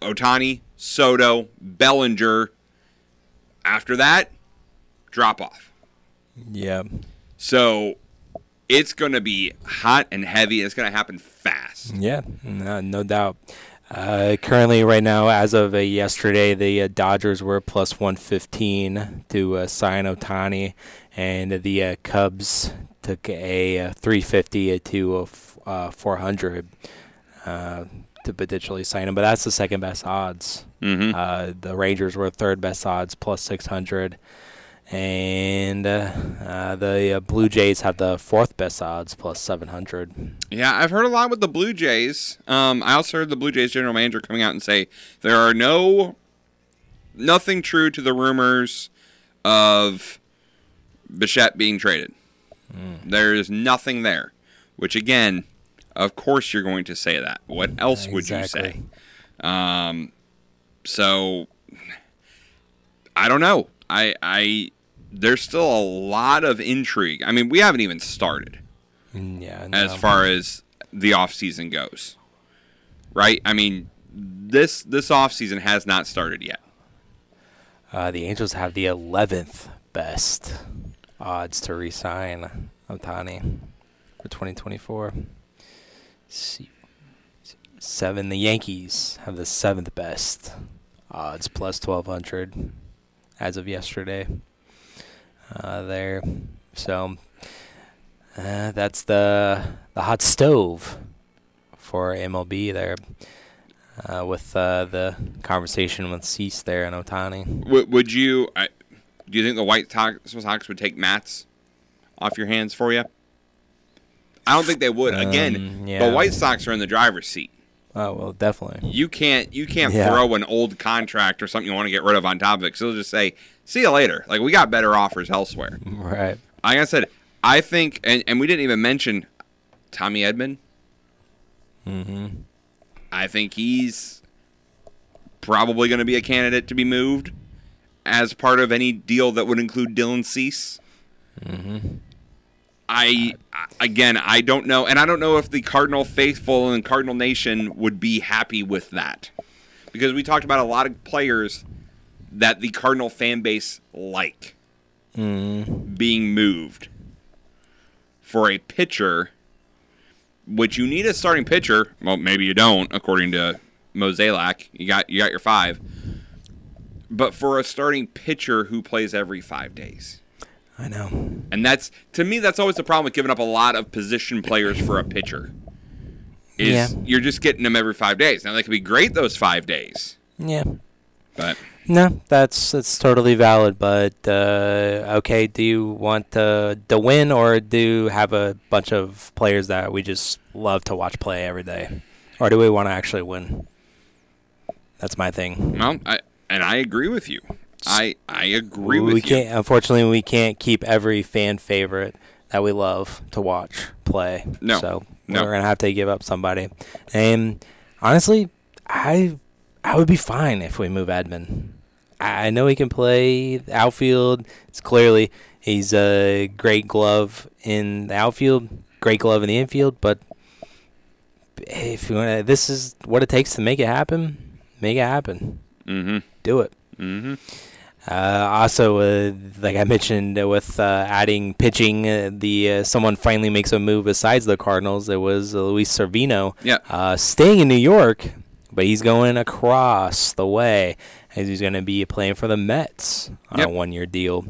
Ohtani, Soto, Bellinger. After that, drop off. Yeah. So it's going to be hot and heavy. It's going to happen fast. Yeah, no, no doubt. Uh, currently, right now, as of uh, yesterday, the uh, Dodgers were plus 115 to uh, sign Ohtani, and the uh, Cubs took a uh, 350 to a f- uh, 400 uh, to potentially sign him. But that's the second best odds. Mhm. Uh, the Rangers were third best odds, plus 600. And uh, uh, the uh, Blue Jays have the fourth best odds, plus 700. Yeah, I've heard a lot with the Blue Jays. Um, I also heard the Blue Jays general manager coming out and say there are no nothing true to the rumors of Bichette being traded. There is nothing there. Which again, of course you're going to say that. What else would you say? Um, so I don't know. I I there's still a lot of intrigue. I mean, we haven't even started. Mm, Yeah. as far as the offseason goes. Right? I mean, this this offseason has not started yet. Uh, the Angels have the 11th best odds to re-sign Ohtani for 2024. See- Seven. The Yankees have the seventh best odds, plus 1200 as of yesterday. Uh, there, so uh, that's the the hot stove for MLB there. Uh, with uh, the conversation with Cease there and Ohtani. W- would you? I, do you think the White Sox, Sox would take Matz off your hands for you? I don't think they would. Again, Um, yeah. the White Sox are in the driver's seat. Oh well, definitely. You can't you can't Yeah. throw an old contract or something you want to get rid of on top of it. So they'll just say, "See you later." Like we got better offers elsewhere. Right. Like I said, I think, and, and we didn't even mention Tommy Edman. Mm-hmm. I think he's probably going to be a candidate to be moved as part of any deal that would include Dylan Cease. Mm-hmm. I again, I don't know, and I don't know if the Cardinal faithful and Cardinal Nation would be happy with that, because we talked about a lot of players that the Cardinal fan base like Mm-hmm. being moved for a pitcher, which you need a starting pitcher. Well, maybe you don't, according to Mozeliak. You got you got your five, but for a starting pitcher who plays every five days. I know. And that's to me that's always the problem with giving up a lot of position players for a pitcher. Is Yeah. you're just getting them every 5 days. Now they could be great those 5 days. Yeah. But No, that's that's totally valid. But uh, okay, do you want to to win or do you have a bunch of players that we just love to watch play every day, or do we want to actually win? That's my thing. well, I and I agree with you. I I agree with we you. can't. Unfortunately, we can't keep every fan favorite that we love to watch play. No. So No. we're gonna have to give up somebody. And honestly, I I would be fine if we move Edman. I know he can play outfield. It's clearly he's a great glove in the outfield, great glove in the infield. But if you want, this is what it takes to make it happen. Make it happen. Mhm. Do it. Mhm. Uh, also, uh, like I mentioned, uh, with uh, adding pitching, uh, the uh, someone finally makes a move besides the Cardinals. It was uh, Luis Severino, Yeah. uh, staying in New York, but he's going across the way as he's going to be playing for the Mets on Yep. a one-year deal,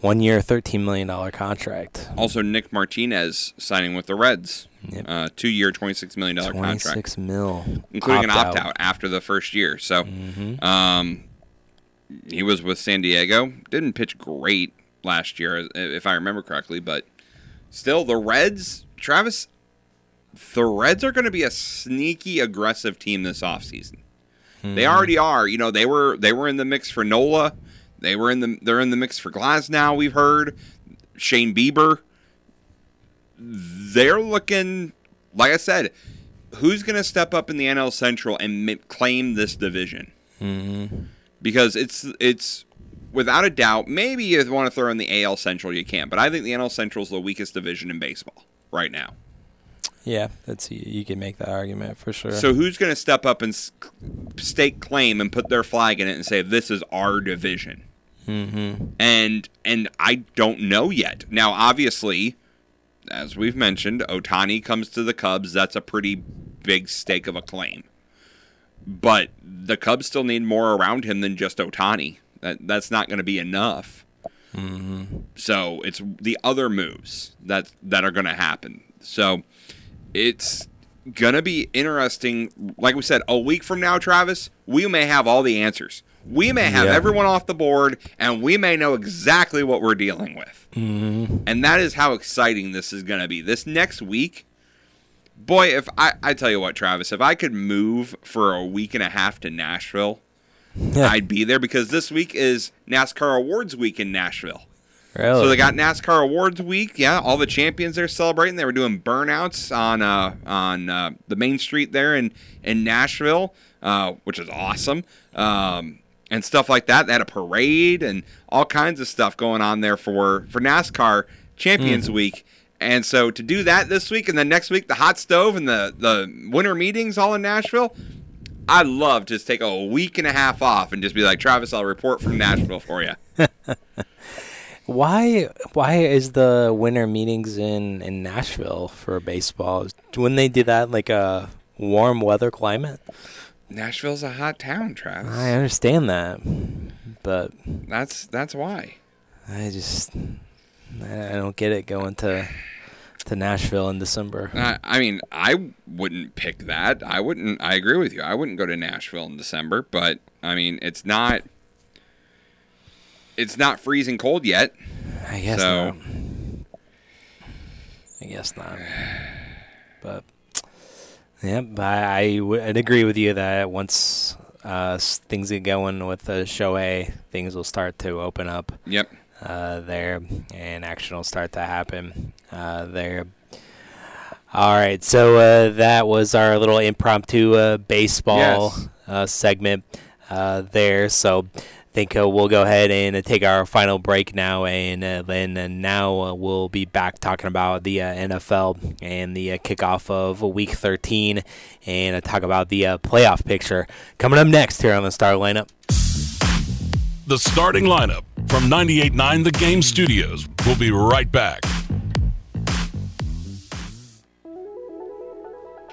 one-year, thirteen million dollar contract. Also Nick Martinez signing with the Reds. Uh, 2-year, 26 million dollar contract. Twenty-six mil, including an Opt-out. out after the first year. So, Mhm. um, he was with San Diego. Didn't pitch great last year, if I remember correctly, but still, the Reds, Travis, the Reds are going to be a sneaky, aggressive team this offseason. They already are. You know, they were they were in the mix for Nola. They were in the they're in the mix for Glasnow. We've heard Shane Bieber. They're looking, like I said, who's going to step up in the NL Central and claim this division? Mm-hmm. Because it's it's without a doubt. Maybe you want to throw in the AL Central, you can, but I think the NL Central is the weakest division in baseball right now. Yeah, that's you can make that argument for sure. So who's going to step up and stake claim and put their flag in it and say this is our division? Mm-hmm. And and I don't know yet. Now, obviously, as we've mentioned, Ohtani comes to the Cubs. That's a pretty big stake of a claim. But the Cubs still need more around him than just Ohtani. That that's not going to be enough. Mm-hmm. So it's the other moves that that are going to happen. So it's going to be interesting. Like we said, a week from now, Travis, we may have all the answers. We may have Yeah. everyone off the board, and we may know exactly what we're dealing with. Mm-hmm. And that is how exciting this is going to be. This next week, boy, if I, I tell you what, Travis, if I could move for a week and a half to Nashville, I'd be there because this week is NASCAR Awards Week in Nashville. Really? So they got NASCAR Awards Week. Yeah, all the champions they're celebrating. They were doing burnouts on uh, on uh, the main street there in in Nashville, uh, which is awesome. Um, and stuff like that. They had a parade and all kinds of stuff going on there for for NASCAR Champions Mm. Week. And so to do that this week and then next week, the hot stove and the, the winter meetings all in Nashville, I'd love to just take a week and a half off and just be like, Travis, I'll report from Nashville for you. Why why is the winter meetings in, in Nashville for baseball? Wouldn't they do that in, like a warm weather climate? Nashville's a hot town, Travis. I understand that, but That's that's why. I just I don't get it going to to Nashville in December. I, I mean, I wouldn't pick that. I wouldn't. I agree with you. I wouldn't go to Nashville in December, but I mean, it's not. It's not freezing cold yet. I guess so. not. I guess not. But yeah, I, I would agree with you that once uh, things get going with the Shohei, things will start to open up. Yep. Uh, there, and action will start to happen uh, there. All right, so uh, that was our little impromptu uh, baseball Yes. uh, segment uh, there. So I think uh, we'll go ahead and uh, take our final break now, and uh, then uh, now uh, we'll be back talking about the uh, NFL and the uh, kickoff of Week 13, and uh, talk about the uh, playoff picture coming up next here on the Star Lineup. The starting lineup from 98.9 The Game Studios. We'll be right back.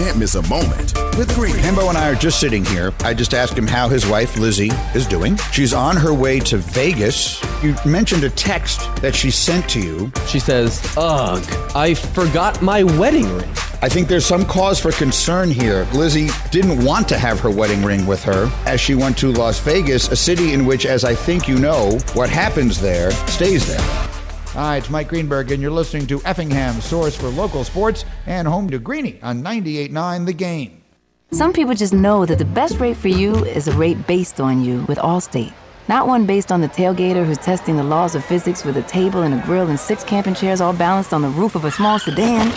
You can't miss a moment with Green. Hembo and I are just sitting here. I just asked him how his wife, Lizzie, is doing. She's on her way to Vegas. You mentioned a text that she sent to you. She says, Ugh, I forgot my wedding ring. I think there's some cause for concern here. Lizzie didn't want to have her wedding ring with her as she went to Las Vegas, a city in which, as I think you know, what happens there stays there. Hi, it's Mike Greenberg, and you're listening to Effingham, source for local sports and home to Greeny on 98.9 The Game. Some people just know that the best rate for you is a rate based on you with Allstate. Not one based on the tailgater who's testing the laws of physics with a table and a grill and six camping chairs all balanced on the roof of a small sedan.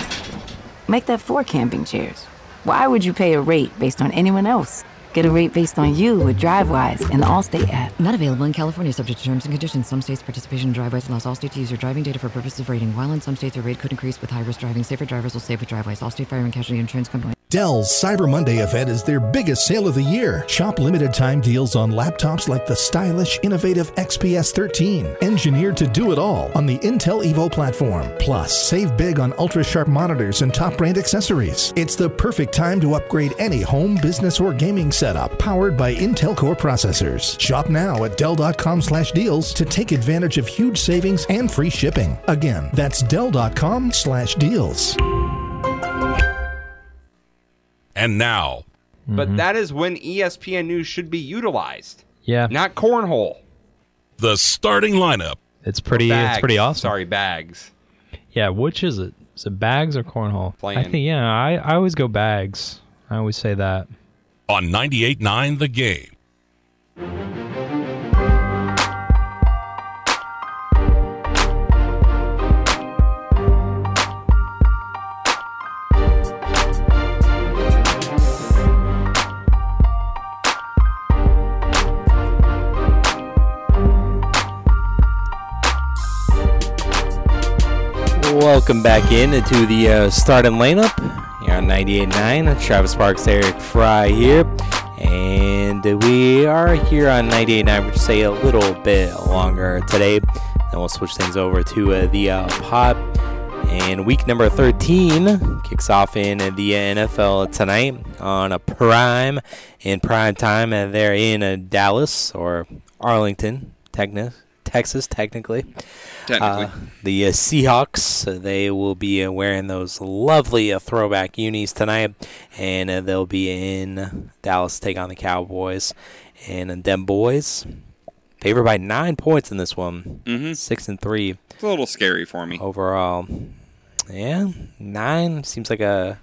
Make that four camping chairs. Why would you pay a rate based on anyone else? Get a rate based on you with DriveWise in the Allstate app. Not available in California, subject to terms and conditions. Some states' participation in DriveWise allows Allstate to use your driving data for purposes of rating. While in some states, your rate could increase with high-risk driving. Safer drivers will save with DriveWise. Allstate Fire and Casualty Insurance Company. Dell's Cyber Monday event is their biggest sale of the year. Shop limited time deals on laptops like the stylish, innovative XPS 13, engineered to do it all on the Intel Evo platform. Plus, save big on ultra sharp monitors and top brand accessories. It's the perfect time to upgrade any home, business, or gaming setup powered by Intel Core processors. Shop now at Dell.com/deals to take advantage of huge savings and free shipping. Again, that's Dell.com/deals. And now, But mm-hmm. that is when ESPN News should be utilized. Yeah. Not cornhole. the starting lineup. It's pretty. It's pretty awesome. Sorry, bags. Yeah. Which is it? Is it bags or cornhole? I think. Yeah. I, I always go bags. I always say that. On 98.9 The Game. Welcome back in into the uh, starting lineup. You're on 98.9. Travis Sparks, Eric Fry here. And we are here on 98.9 for just a little bit longer today. Then we'll switch things over to uh, the uh, pod. And week number 13 kicks off in the NFL tonight on a prime in prime time. And they're in uh, Dallas or Arlington, techni- Texas, technically. Technically. Uh, the uh, Seahawks, they will be uh, wearing those lovely uh, throwback unis tonight, and uh, they'll be in Dallas to take on the Cowboys. And them boys, favored by nine points in this one, mm-hmm. six and three It's a little scary for me. overall. Yeah, nine seems like a.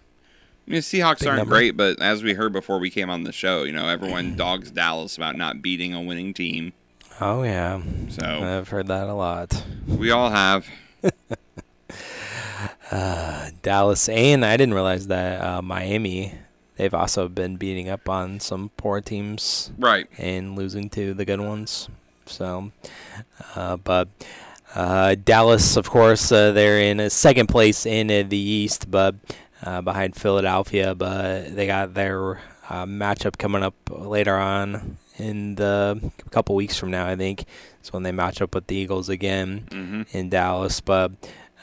I mean, Seahawks aren't number. great, but as we heard before we came on the show, you know, everyone dogs Dallas about not beating a winning team. Oh yeah, So I've heard that a lot. we all have. Uh, Dallas, and I didn't realize that uh, Miami. They've also been beating up on some poor teams, Right. and losing to the good ones. So, uh, but uh, Dallas, of course, uh, they're in second place in the East, but uh, behind Philadelphia. But they got their uh, matchup coming up later on in the couple weeks from now. I think is when they match up with the Eagles again Mhm. in Dallas. But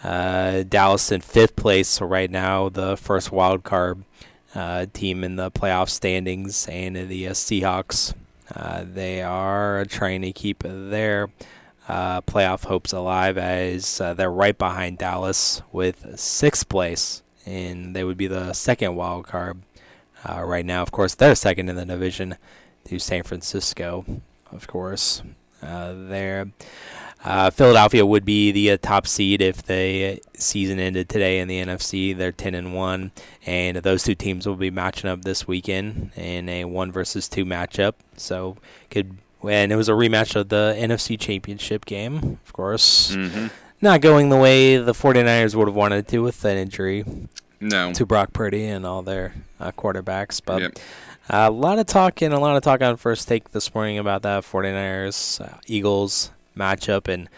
uh, Dallas in fifth place so right now, the first wild card uh, team in the playoff standings, and the uh, Seahawks. Uh, they are trying to keep their uh, playoff hopes alive as uh, they're right behind Dallas with sixth place, and they would be the second wild card uh, right now. Of course, they're second in the division to San Francisco, of course. Uh, there, uh, Philadelphia would be the uh, top seed if the season ended today in the NFC. They're ten and one, and those two teams will be matching up this weekend in a one versus two matchup. So could and it was a rematch of the NFC Championship game, of course. Mhm. Not going the way the 49ers would have wanted to with that injury No. to Brock Purdy and all their uh, quarterbacks. But Yep. a lot of talk and a lot of talk on first take this morning about that 49ers uh, Eagles matchup and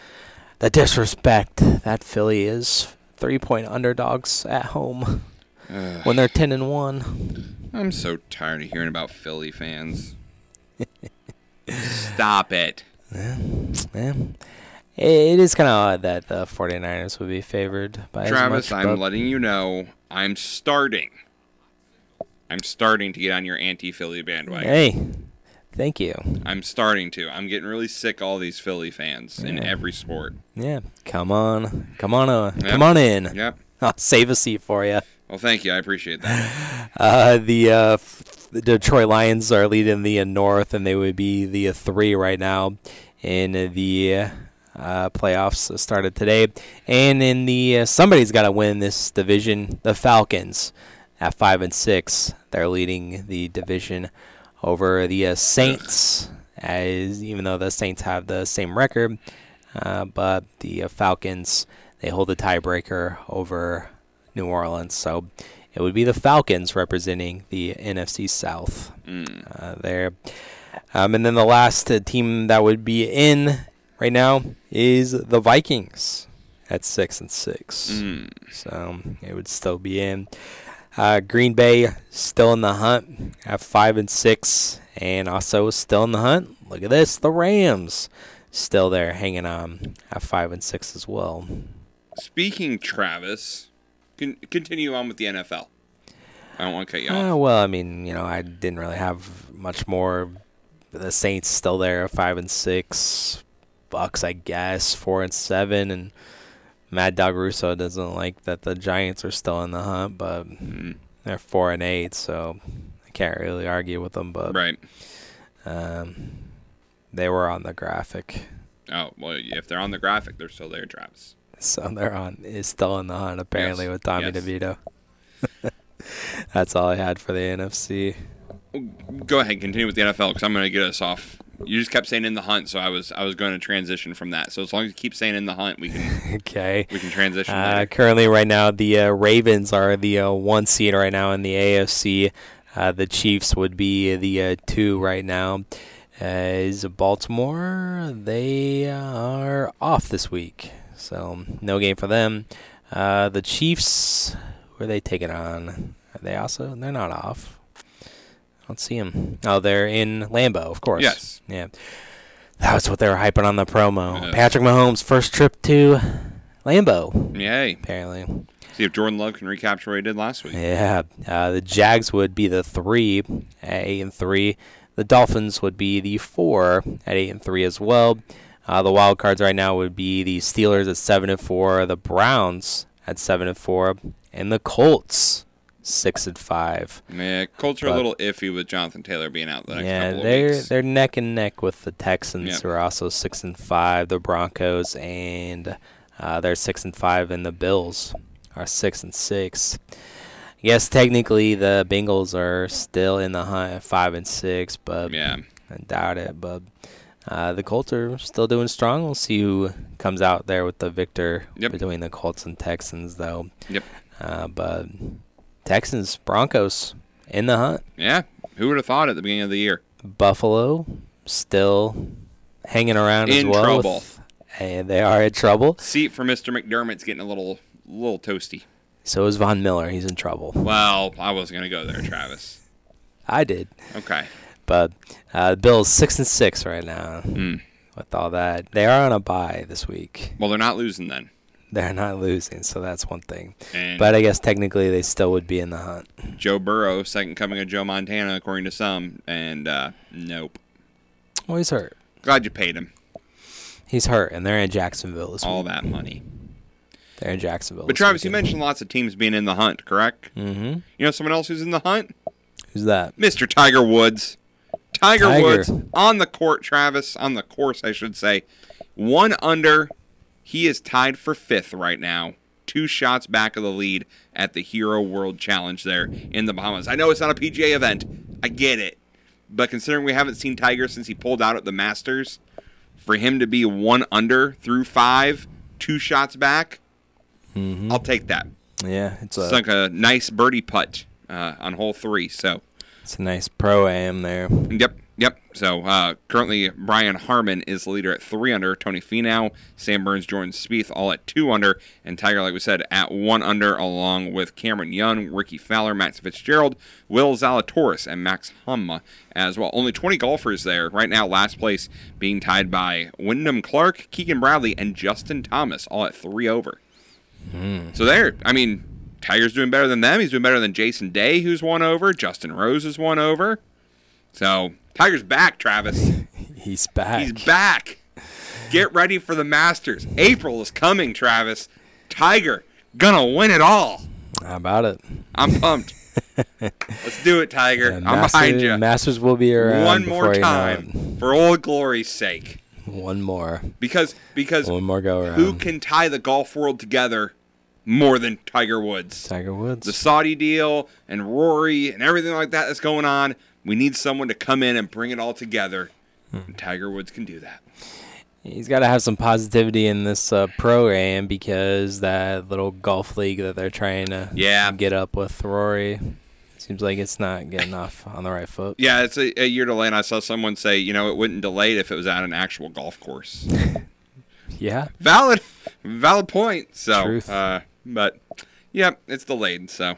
the disrespect that Philly is three point underdogs at home Ugh. when they're 10 and 1. I'm so tired of hearing about Philly fans. Stop it. Yeah. It is kind of odd that the 49ers would be favored by Travis, as much. I'm letting you know I'm starting. I'm starting to get on your anti Philly bandwagon. Hey, thank you. I'm starting to. I'm getting really sick of all these Philly fans in every sport. Yeah, come on, come on, uh, Yep. come on in. Yep. I'll save a seat for you. Well, thank you. I appreciate that. Uh, the uh, f- the Detroit Lions are leading the uh, North, and they would be the uh, three right now in the uh, playoffs started today. And in the uh, somebody's got to win this division. The Falcons at five and six, they're leading the division over the uh, Saints. As even though the Saints have the same record, uh, but the uh, Falcons they hold the tiebreaker over New Orleans. So it would be the Falcons representing the NFC South uh, there. Um, and then the last uh, team that would be in right now is the Vikings at six and six. Mm. So it would still be in. Uh, Green Bay still in the hunt at five and six, and also still in the hunt. Look at this, the Rams still there, hanging on at five and six as well. Speaking, Travis, con- continue on with the NFL. I don't want to cut you off. Uh, well, I mean, you know, I didn't really have much more. The Saints still there, five and six. Bucks, I guess, four and seven, and Mad Dog Russo doesn't like that the Giants are still in the hunt, but they're four and eight, so I can't really argue with them. But Right. um, they were on the graphic, Oh, well, if they're on the graphic, they're still there, Travis. so they're on is still in the hunt apparently Yes, with Tommy yes. DeVito. That's all I had for the NFC. Go ahead, continue with the NFL because I'm going to get us off. You just kept saying in the hunt, so I was I was going to transition from that. So as long as you keep saying in the hunt, we can Okay. we can transition. Uh, currently, right now, the uh, Ravens are the uh, one seed right now in the AFC. Uh, the Chiefs would be the uh, two right now. Uh, is Baltimore? They are off this week, so no game for them. Uh, the Chiefs, who are they taking on? Are they also? They're not off. Don't see them. Oh, they're in Lambeau, of course. Yes. Yeah. That was what they were hyping on the promo. Yeah. Patrick Mahomes' first trip to Lambeau. Yay! Apparently. See if Jordan Love can recapture what he did last week. Yeah, uh, the Jags would be the three at eight and three. The Dolphins would be the four at eight and three as well. Uh, the wild cards right now would be the Steelers at seven and four, the Browns at seven and four, and the Colts six and five. Yeah, Colts are a little iffy with Jonathan Taylor being out the next Yeah, couple they're weeks. they're neck and neck with the Texans, Yep. who are also six and five. The Broncos and uh, they're six and five, and the Bills are six and six. Yes, technically the Bengals are still in the hunt five and six, but yeah, I doubt it. But uh, the Colts are still doing strong. We'll see who comes out there with the victor Yep. between the Colts and Texans, though. Yep. Uh, but Texans, Broncos in the hunt. Yeah. Who would have thought at the beginning of the year? Buffalo still hanging around In as well. trouble. with- and they are in trouble. Seat for Mr. McDermott's getting a little little toasty. So is Von Miller. He's in trouble. Well, I wasn't gonna go there, Travis. I did. Okay. But uh, Bills six and six right now. Hmm. With all that, they are on a bye this week. Well, they're not losing then. They're not losing, so that's one thing. And- but I guess technically they still would be in the hunt. Joe Burrow, second coming of Joe Montana, according to some, and uh, nope. Well, he's hurt. Glad you paid him He's hurt, and they're in Jacksonville all that money. They're in Jacksonville. But Travis, you mentioned lots of teams being in the hunt, correct? Mm-hmm. You know someone else who's in the hunt? Who's that? Mr. Tiger Woods. Tiger, Tiger. Woods on the court, Travis, on the course, I should say. One under. He is tied for fifth right now. Two shots back of the lead at the Hero World Challenge there in the Bahamas. I know it's not a PGA event. I get it. But considering we haven't seen Tiger since he pulled out at the Masters, for him to be one under through five, two shots back, Mm-hmm. I'll take that. Yeah, it's a It's like a nice birdie putt uh, on hole three. So it's a nice pro am there. Yep, yep. So uh, currently, Brian Harman is the leader at three under. Tony Finau, Sam Burns, Jordan Spieth all at two under, and Tiger, like we said, at one under, along with Cameron Young, Rickie Fowler, Max Fitzgerald, Will Zalatoris, and Max Homa as well. Only 20 golfers there right now. Last place being tied by Wyndham Clark, Keegan Bradley, and Justin Thomas, all at three over. So there, I mean, Tiger's doing better than them. He's doing better than Jason Day, who's won over. Justin Rose is won over. So Tiger's back, Travis. He's back. He's back. Get ready for the Masters. April is coming, Travis. Tiger gonna win it all. How about it? I'm pumped. Let's do it, Tiger. I'm Master- behind you. Masters will be around One more before you know time for old glory's sake. One more. Because because One more go around. who can tie the golf world together more than Tiger Woods? Tiger Woods. the Saudi deal and Rory and everything like that that's going on. We need someone to come in and bring it all together. And Tiger Woods can do that. He's got to have some positivity in this uh, program because that little golf league that they're trying to Yeah. get up with Rory seems like it's not getting off on the right foot. Yeah, it's a, a year delay, and I saw someone say, you know, it wouldn't delay it if it was at an actual golf course. Yeah. valid, valid point. So, Truth. uh, but yeah, it's delayed. So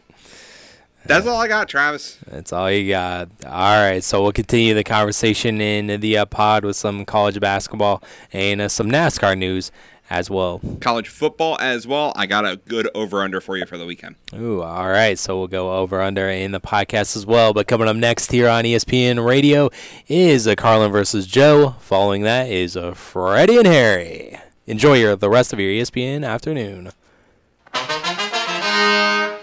that's all I got, Travis. That's all you got. All right, so we'll continue the conversation in the uh, pod with some college basketball and uh, some NASCAR news as well. College football as well. I got a good over under for you for the weekend. Ooh, all right. So we'll go over under in the podcast as well. But coming up next here on ESPN Radio is a Carlin versus Joe. Following that is a Freddie and Harry. Enjoy your the rest of your ESPN afternoon.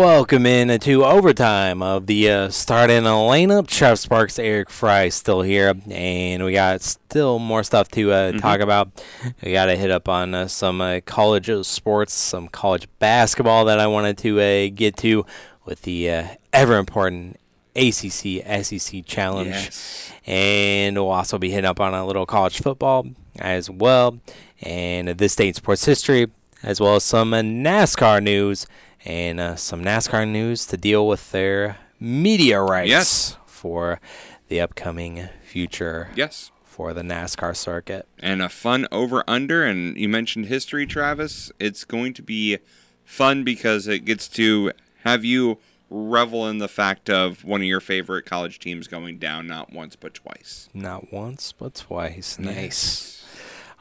Welcome in to overtime of the uh, starting lineup. Trev Sparks, Eric Fry still here, and we got still more stuff to uh, talk about. We got to hit up on uh, some uh, college sports, some college basketball that I wanted to uh, get to with the uh, ever important ACC SEC challenge, Yes. and we'll also be hitting up on a little college football as well, and this state sports history, as well as some uh, NASCAR news and uh, some NASCAR news to deal with their media rights Yes. for the upcoming future Yes. for the NASCAR circuit. and a fun over under. And you mentioned history, Travis. It's going to be fun because it gets to have you revel in the fact of one of your favorite college teams going down not once but twice. Not once, but twice. Nice.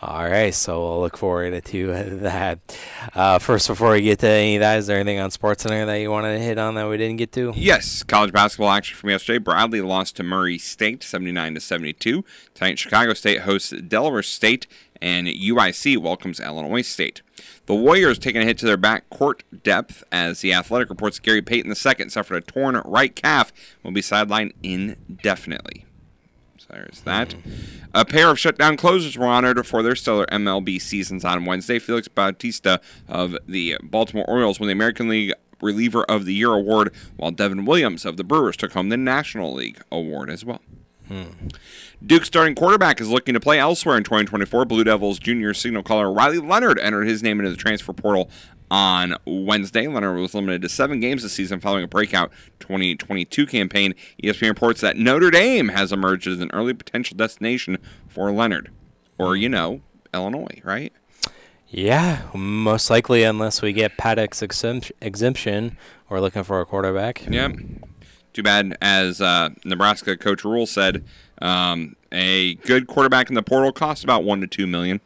All right, so we'll look forward to that. Uh, first, before we get to any of that, is there anything on Sports Center that you wanted to hit on that we didn't get to? Yes, college basketball action from yesterday. Bradley lost to Murray State, 79 to 72. Tonight, Chicago State hosts Delaware State, and UIC welcomes Illinois State. The Warriors taking a hit to their back court depth as the Athletic reports Gary Payton II suffered a torn right calf will be sidelined indefinitely. There's that. A pair of shutdown closers were honored for their stellar MLB seasons on Wednesday. Felix Bautista of the Baltimore Orioles won the American League Reliever of the Year award, while Devin Williams of the Brewers took home the National League award as well. Duke's starting quarterback is looking to play elsewhere in 2024. Blue Devils junior signal caller Riley Leonard entered his name into the transfer portal on Wednesday. Leonard was limited to seven games this season following a breakout 2022 campaign. ESPN reports that Notre Dame has emerged as an early potential destination for Leonard. Or, you know, Illinois, right? Yeah, most likely, unless we get Paddock's exemption, we're looking for a quarterback. Yep. Too bad, as uh, Nebraska coach Rhule said, um, a good quarterback in the portal costs about one to two million.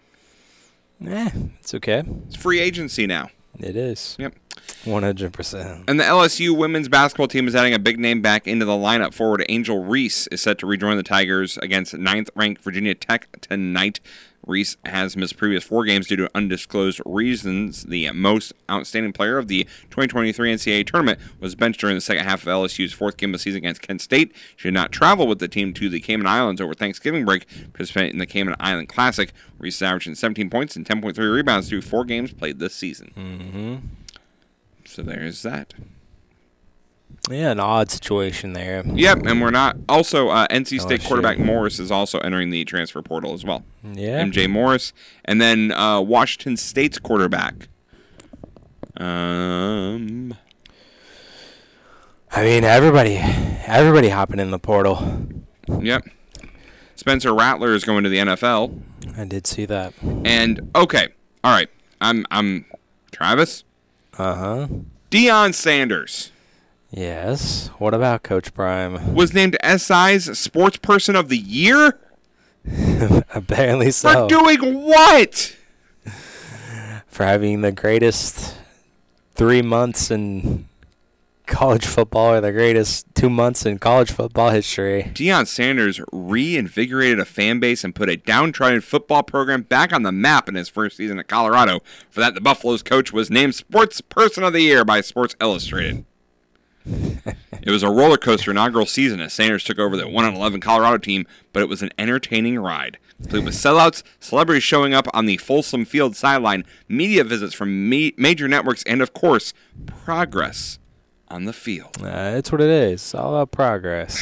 Yeah, it's okay. It's free agency now. It is. Yep. 100%. And the LSU women's basketball team is adding a big name back into the lineup. Forward Angel Reese is set to rejoin the Tigers against ninth-ranked Virginia Tech tonight. Reese has missed previous four games due to undisclosed reasons. The most outstanding player of the 2023 NCAA tournament was benched during the second half of LSU's fourth game of the season against Kent State. She did not travel with the team to the Cayman Islands over Thanksgiving break, participating in the Cayman Island Classic. Reese is averaging 17 points and 10.3 rebounds through four games played this season. Mm-hmm. So there's that. Yeah, an odd situation there. Yep, and we're not. Also, uh, NC State LSU. quarterback Morris is also entering the transfer portal as well. Yeah. MJ Morris, and then uh, Washington State's quarterback. Um, I mean, everybody, everybody hopping in the portal. yep. Spencer Rattler is going to the NFL, I did see that. and okay, all right. I'm I'm Travis. Uh huh. Deion Sanders Yes. What about Coach Prime? was named SI's Sports Person of the Year Apparently so. for doing what? For having the greatest three months in college football, or the greatest two months in college football history. Deion Sanders reinvigorated a fan base and put a downtrodden football program back on the map in his first season at Colorado. For that, the Buffaloes coach was named Sports Person of the Year by Sports Illustrated. it was a roller coaster inaugural season as Sanders took over the 1 11 Colorado team, but it was an entertaining ride. Complete with sellouts, celebrities showing up on the Folsom Field sideline, media visits from ma- major networks, and of course, progress on the field. Uh, it's what it is. It's all about progress.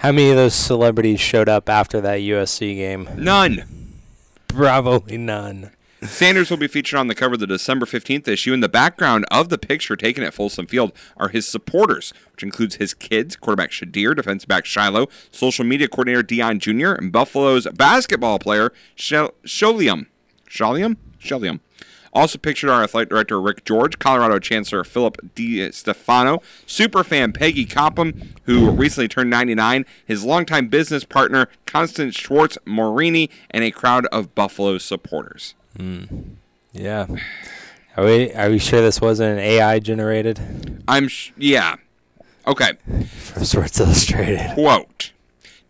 How many of those celebrities showed up after that USC game? None. Probably none. Sanders will be featured on the cover of the December 15th issue. In the background of the picture taken at Folsom Field are his supporters, which includes his kids, quarterback Shedeur, defensive back Shilo, social media coordinator Deion Jr., and Buffalo's basketball player Sholium. Sholium? Sholium. Also pictured are athletic director Rick George, Colorado Chancellor Philip DiStefano, superfan Peggy Coppom, who recently turned 99, his longtime business partner Constance Schwartz Morini, and a crowd of Buffalo supporters. Hmm. Yeah. Are we are we sure this wasn't an AI generated I'm sh- yeah. Okay. from Sports Illustrated? Quote.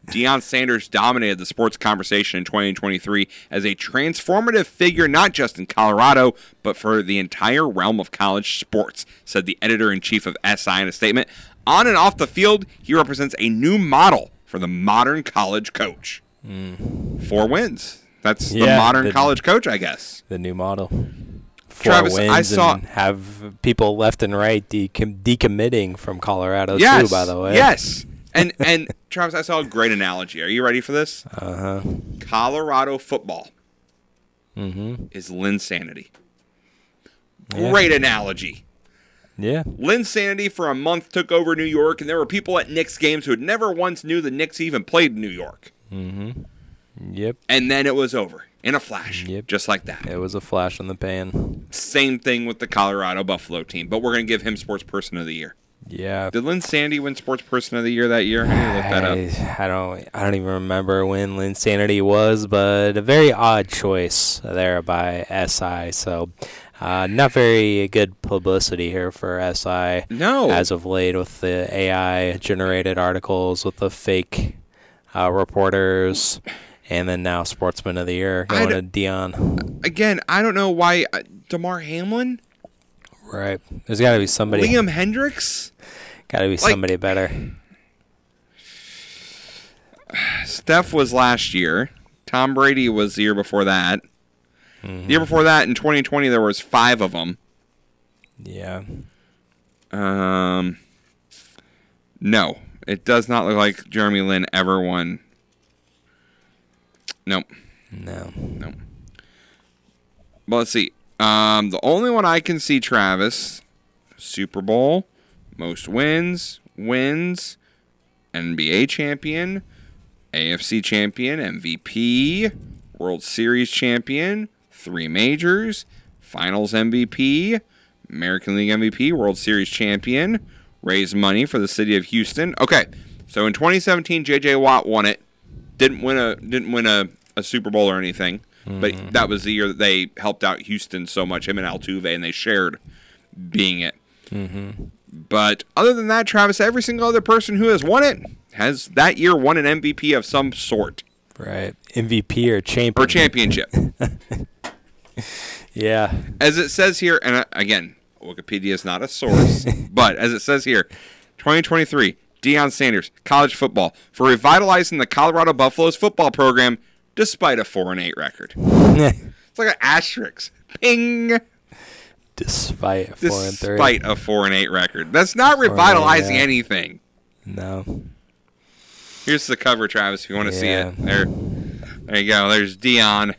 Deion Sanders dominated the sports conversation in 2023 as a transformative figure not just in Colorado, but for the entire realm of college sports, said the editor in chief of SI in a statement. On and off the field, he represents a new model for the modern college coach. Hmm. Four wins. That's the modern the- college coach, I guess. The new model. Four Travis, wins I saw- and have people left and right decom- decommitting from Colorado yes, too. By the way, Yes. And and Travis, I saw a great analogy. Are you ready for this? Uh huh. Colorado football Mm-hmm. is Linsanity. Yeah. Great analogy. Yeah. Linsanity for a month took over New York, and there were people at Knicks games who had never once knew the Knicks even played in New York. Mm-hmm. Yep. And then it was over in a flash, Yep. just like that. It was a flash in the pan. Same thing with the Colorado Buffalo team, but we're going to give him Sports Person of the Year. Yeah. Did Linsanity win Sports Person of the Year that year? I need to look that up. I, I don't. I don't even remember when Linsanity was, but a very odd choice there by SI. So, uh, not very good publicity here for SI. No. As of late, with the AI generated articles, with the fake uh, reporters, and then now Sportsman of the Year going to Deion. Again, I don't know why uh, Damar Hamlin, Right. There's got to be somebody. Liam Hendriks. Got to be Like- somebody better. Steph was last year. Tom Brady was the year before that. The year before that, in 2020, there was five of them. Yeah. Um, no, it does not look like Jeremy Lin ever won. Nope. No. Nope. But let's see. Um, the only one I can see, Travis, Super Bowl, most wins, wins, NBA champion, AFC champion, MVP, World Series champion, three majors, Finals MVP, American League MVP, World Series champion, raised money for the city of Houston. Okay, so in 2017, J.J. Watt won it. Didn't win a didn't win a, a Super Bowl or anything, but that was the year that they helped out Houston so much. Him and Altuve, and they shared being it. Mm-hmm. But other than that, Travis, every single other person who has won it has that year won an MVP of some sort Right. MVP or champion. or championship. Yeah. as it says here, and again, Wikipedia is not a source, but as it says here, 2023, Deion Sanders, college football, for revitalizing the Colorado Buffaloes football program despite a 4 and 8 record. it's like an asterisk. Ping. Despite a four and three. Despite a 4 and 8 record. That's not and eight, revitalizing yeah. anything. No. Here's the cover, Travis, if you want to see it. There, there you go. There's Deion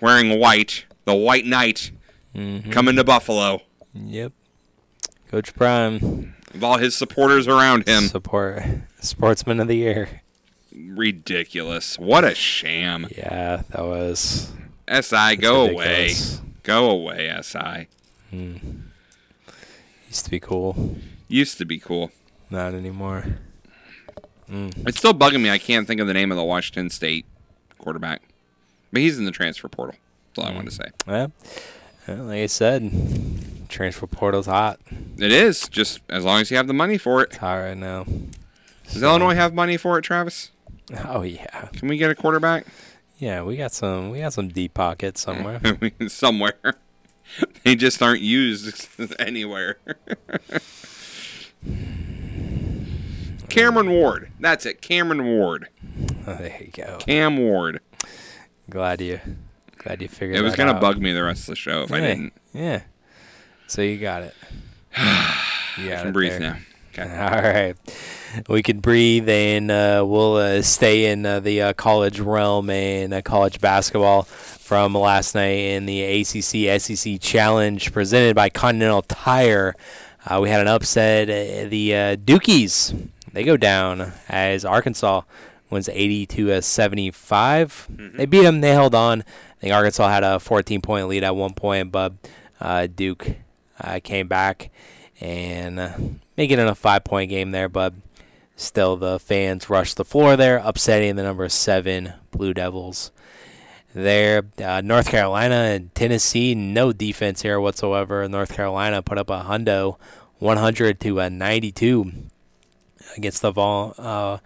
wearing white, the White Knight, Mhm. coming to Buffalo Yep. Coach Prime. with all his supporters around him. Support Sportsman of the Year. Ridiculous. What a sham. Yeah, that was. SI, go away. ridiculous. Go away, SI. Hmm. Used to be cool. Used to be cool. Not anymore. Mm. It's still bugging me. I can't think of the name of the Washington State quarterback. But he's in the transfer portal. That's all I wanted to say. Yeah. Well, like I said, transfer portal's hot. It is, just as long as you have the money for it. It's hot right now. Does Illinois have money for it, Travis? Oh yeah. Can we get a quarterback? Yeah, we got some. We got some deep pockets somewhere. Somewhere. they just aren't used anywhere. Cameron Ward. That's it. Cameron Ward. Oh, there you go. Cam Ward. Glad you. Glad you figured. It was gonna out. bug me the rest of the show if I didn't. Yeah. So you got it. Yeah. You got can breathe there. now. Okay. All right. We can breathe and uh, we'll uh, stay in uh, the uh, college realm and uh, college basketball from last night in the ACC SEC Challenge presented by Continental Tire. Uh, we had an upset. The uh, Dukies they go down as Arkansas wins 80 to uh, 75. They beat them. They held on. I think Arkansas had a 14 point lead at one point, but uh, Duke uh, came back and uh, making it in a five point game there, but still the fans rushed the floor there, upsetting the number seven Blue Devils. There, uh, North Carolina and Tennessee, no defense here whatsoever. North Carolina put up a hundo, 100 to a 92 against the vol- uh,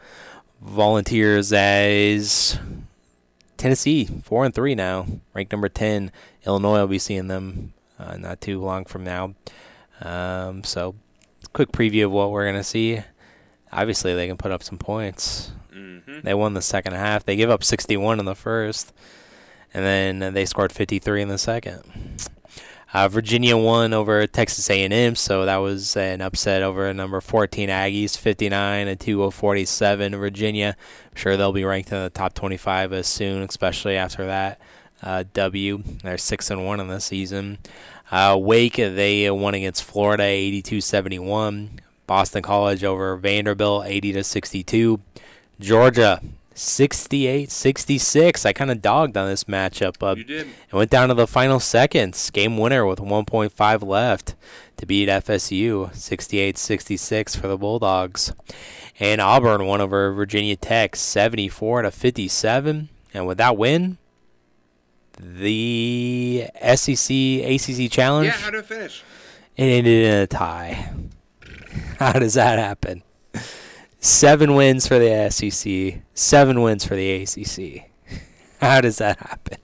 Volunteers as Tennessee four and three now, ranked number ten. Illinois will be seeing them uh, not too long from now. Um, so, quick preview of what we're gonna see. Obviously, they can put up some points. They won the second half. They give up 61 in the first, and then they scored 53 in the second. Uh, Virginia won over Texas A&M, so that was an upset over number 14 Aggies, 59 and 247 Virginia. I'm sure they'll be ranked in the top 25 as soon, especially after that uh, W. They're six and one in the season. Uh, Wake they won against Florida, 82-71. Boston College over Vanderbilt, 80 to 62. Georgia 68-66. I kind of dogged on this matchup. Uh, You did. It went down to the final seconds. Game winner with 1.5 left to beat FSU 68-66 for the Bulldogs. And Auburn won over Virginia Tech 74 to 57. And with that win, the SEC ACC challenge Yeah, how did it finish? it ended in a tie. How does that happen? Seven wins for the SEC, seven wins for the ACC. How does that happen?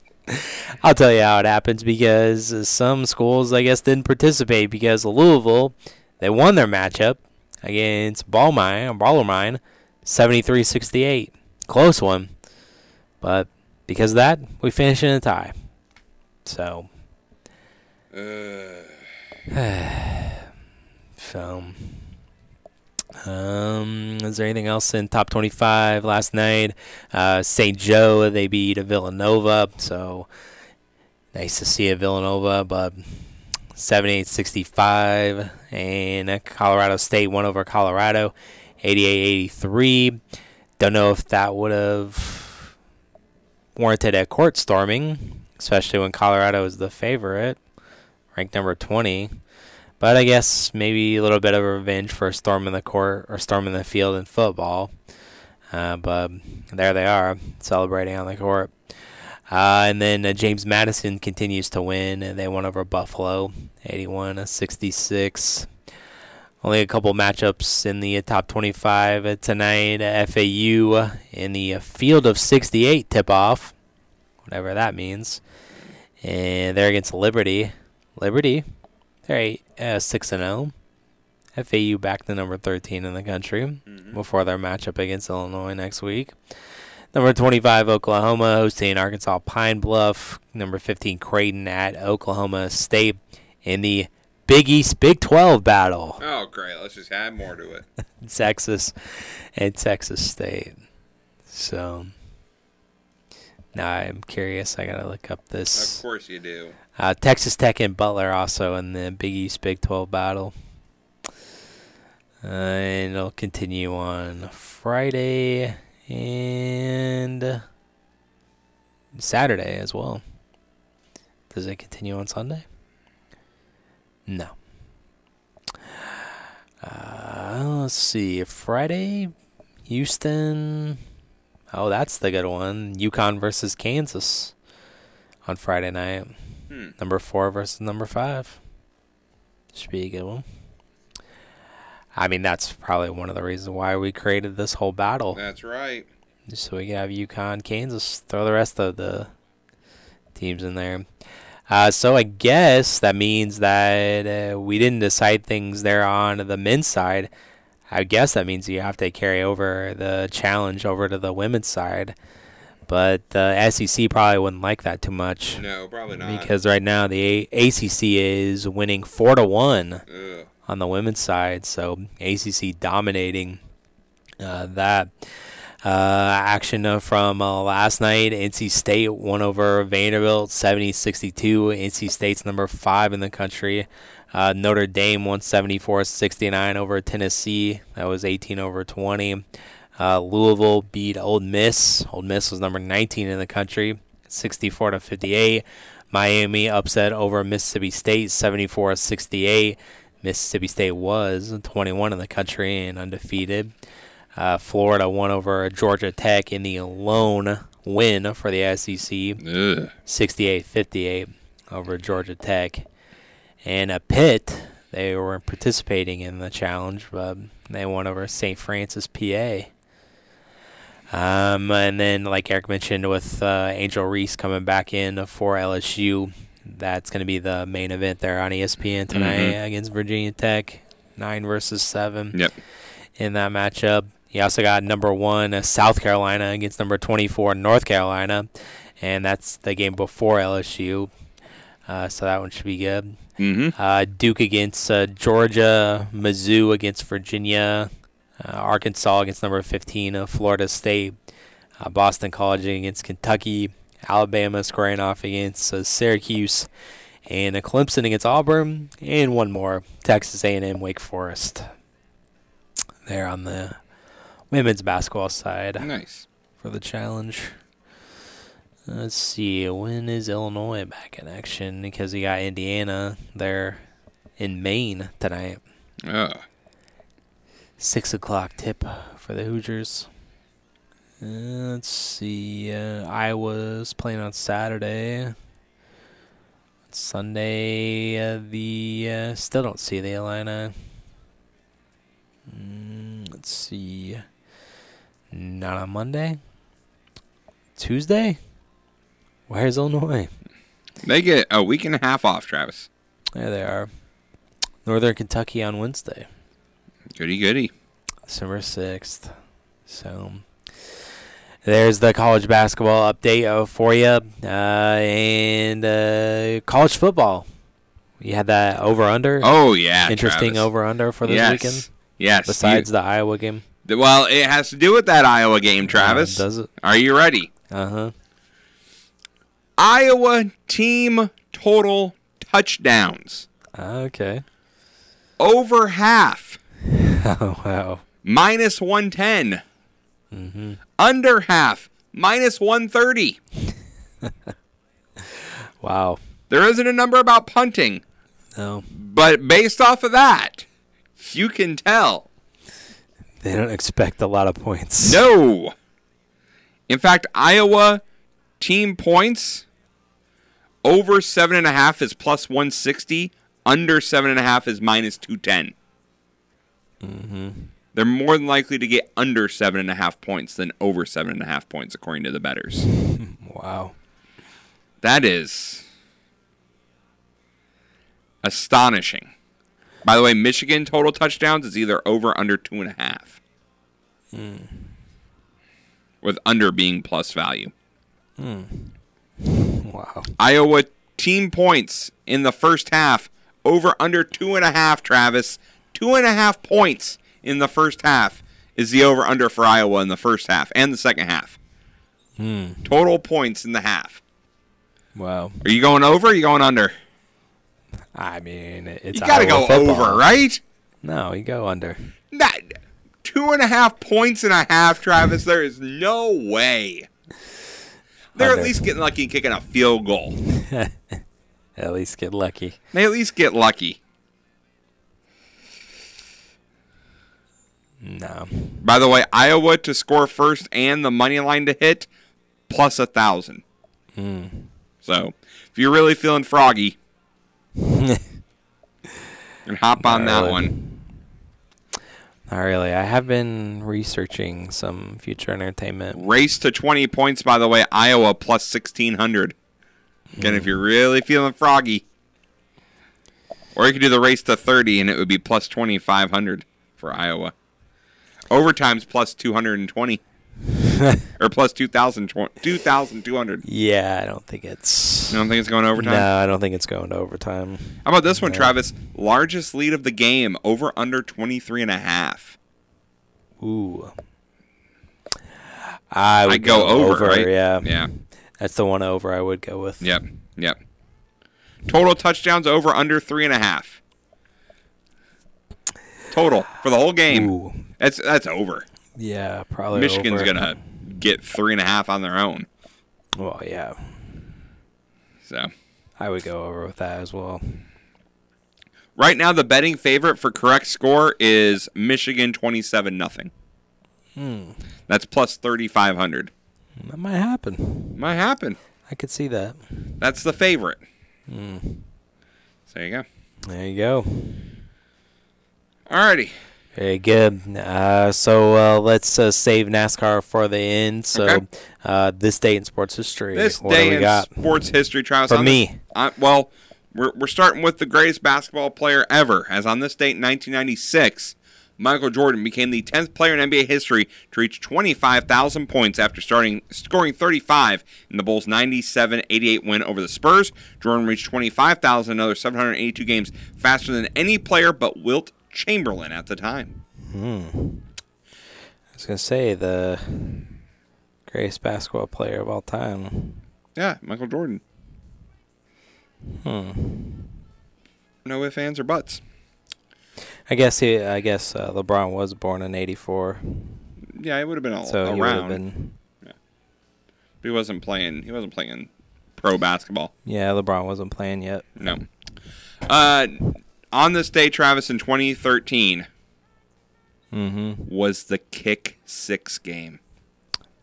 I'll tell you how it happens because some schools, I guess, didn't participate because Louisville, they won their matchup against Ballmine, Bellarmine, 73-68. Close one. But because of that, we finished in a tie. So, so, um, is there anything else in top 25 last night? Uh, St. Joe, they beat Villanova, so nice to see a Villanova, but 78-65, and Colorado State won over Colorado, 88-83. Don't know if that would have warranted a court storming, especially when Colorado is the favorite, ranked number 20. But I guess maybe a little bit of revenge for storming the court or storming the field in football. Uh, but there they are, celebrating on the court. Uh, and then uh, James Madison continues to win, and they won over Buffalo, 81 66. Only a couple matchups in the top 25 uh, tonight. FAU in the field of 68 tip off, whatever that means. And they're against Liberty. Liberty, they're eight, uh, 6 and 0. FAU back to number 13 in the country before their matchup against Illinois next week. Number 25, Oklahoma hosting Arkansas Pine Bluff. Number 15, Creighton at Oklahoma State in the Big East Big 12 battle. Oh, great. Let's just add more to it. Texas and Texas State. So now I'm curious. I gotta look up this. Of course you do. Uh, Texas Tech and Butler also in the Big East Big 12 battle. Uh, and it'll continue on Friday and Saturday as well. Does it continue on Sunday? No. Uh, let's see. Friday, Houston. Oh, that's the good one. UConn versus Kansas on Friday night. Hmm. Number four versus number five. Should be a good one. I mean, that's probably one of the reasons why we created this whole battle. That's right. Just so we can have UConn, Kansas, throw the rest of the teams in there. Uh, so I guess that means that uh, we didn't decide things there on the men's side. I guess that means you have to carry over the challenge over to the women's side. But the SEC probably wouldn't like that too much. No, probably not. Because right now the A- ACC is winning four to one on the women's side, so ACC dominating uh, that. Uh, action from uh, last night, NC State won over Vanderbilt 70-62. NC State's number five in the country. Uh, Notre Dame won 74-69 over Tennessee. That was 18 over 20. Uh, Louisville beat Ole Miss. Ole Miss was number 19 in the country, 64 to 58. Miami upset over Mississippi State, 74 68. Mississippi State was 21 in the country and undefeated. Uh, Florida won over Georgia Tech in the lone win for the SEC, 68 58 over Georgia Tech. And a Pitt, they were participating in the challenge, but they won over St. Francis, PA. Um, and then, like Eric mentioned, with uh, Angel Reese coming back in for LSU, that's going to be the main event there on ESPN tonight Mhm. against Virginia Tech, nine versus seven. Yep. In that matchup, you also got number one uh, South Carolina against number twenty-four North Carolina, and that's the game before LSU. Uh, so that one should be good. Mm-hmm. Uh, Duke against uh, Georgia, Mizzou against Virginia, uh, Arkansas against number 15 of Florida State, uh, Boston College against Kentucky, Alabama squaring off against uh, Syracuse, and uh, Clemson against Auburn, and one more Texas A&M Wake Forest. There on the women's basketball side. Nice. for the challenge. Let's see. When is Illinois back in action? Because you got Indiana there in Maine tonight. Ugh. Six o'clock tip for the Hoosiers. Uh, let's see. Uh, Iowa's playing on Saturday. Sunday, uh, the uh, still don't see the Illini. Mm, let's see. Not on Monday. Tuesday. Where's Illinois? They get a week and a half off, Travis. There they are. Northern Kentucky on Wednesday. Goody goody. December 6th. So there's the college basketball update uh, for you. Uh, and uh, college football. You had that over under. Oh, yeah. Interesting over under for this yes. weekend. Yes. Besides You- the Iowa game. Well, it has to do with that Iowa game, Travis. does it? Are you ready? Uh huh. Iowa team total touchdowns. Okay. Over half. Oh wow. Minus 110. Mm-hmm. Under half. Minus 130. Wow. There isn't a number about punting, No, but based off of that, you can tell. They don't expect a lot of points. No. In fact, Iowa team points over seven and a half is plus 160. Under seven and a half is minus 210. Mm-hmm. They're more than likely to get under seven and a half points than over seven and a half points, according to the betters. Wow. That is astonishing. By the way, Michigan total touchdowns is either over or under two and a half, Hmm. with under being plus value. Hmm. Wow. Iowa team points in the first half over under two and a half. Travis, two and a half points in the first half is the over under for Iowa in the first half and the second half. Hmm. Total points in the half. Wow. Are you going over? Or are you going under? I mean, it's you got to go football. over, right? No, you go under. That two and a half points and a half, Travis. There is no way. They're Under. at least getting lucky and kicking a field goal. At least get lucky. They at least get lucky. No. By the way, Iowa to score first and the money line to hit plus a thousand. Hmm. So if you're really feeling froggy, and hop on Not that really. one. Not really. I have been researching some future entertainment. Race to 20 points, by the way, Iowa plus 1600. Again, if hmm. you're really feeling froggy. Or you could do the race to 30 and it would be plus 2500 for Iowa. Overtime's plus 220. or plus 2,000 2,200. Yeah, I don't think it's. You don't think it's going overtime? No, I don't think it's going to overtime. How about this one, No. Travis? Largest lead of the game, over under 23 and a half. Ooh. I would I'd go over, right? Yeah. Yeah. That's the one over I would go with. Yep. Yep. Total touchdowns over under three and a half. Total for the whole game. That's that's over. Yeah, probably. Michigan's over. gonna get three and a half on their own. Well, yeah. So I would go over with that as well. right now, the betting favorite for correct score is Michigan twenty-seven nothing. Hmm. That's plus thirty-five hundred. That might happen. Might happen. I could see that. That's the favorite. Hmm. So there you go. There you go. Alrighty. Very good. Uh, so uh, let's uh, save NASCAR for the end. So Okay. uh, this day in sports history. This what day we in got? sports history, Travis. For me. I- well, we're, we're starting with the greatest basketball player ever, as on this date in 1996, Michael Jordan became the 10th player in NBA history to reach 25,000 points after starting scoring 35 in the Bulls' 97-88 win over the Spurs. Jordan reached 25,000 another 782 games faster than any player but Wilt Chamberlain at the time. Hmm. I was gonna say the greatest basketball player of all time. Yeah, Michael Jordan. Hmm. No ifs, ands, or buts. I guess he. I guess uh, LeBron was born in '84. Yeah, it would have been all so he would have around. been He wasn't playing. He wasn't playing pro basketball. Yeah, LeBron wasn't playing yet. No. Uh, on this day, Travis, in 2013, Mhm. was the kick six game.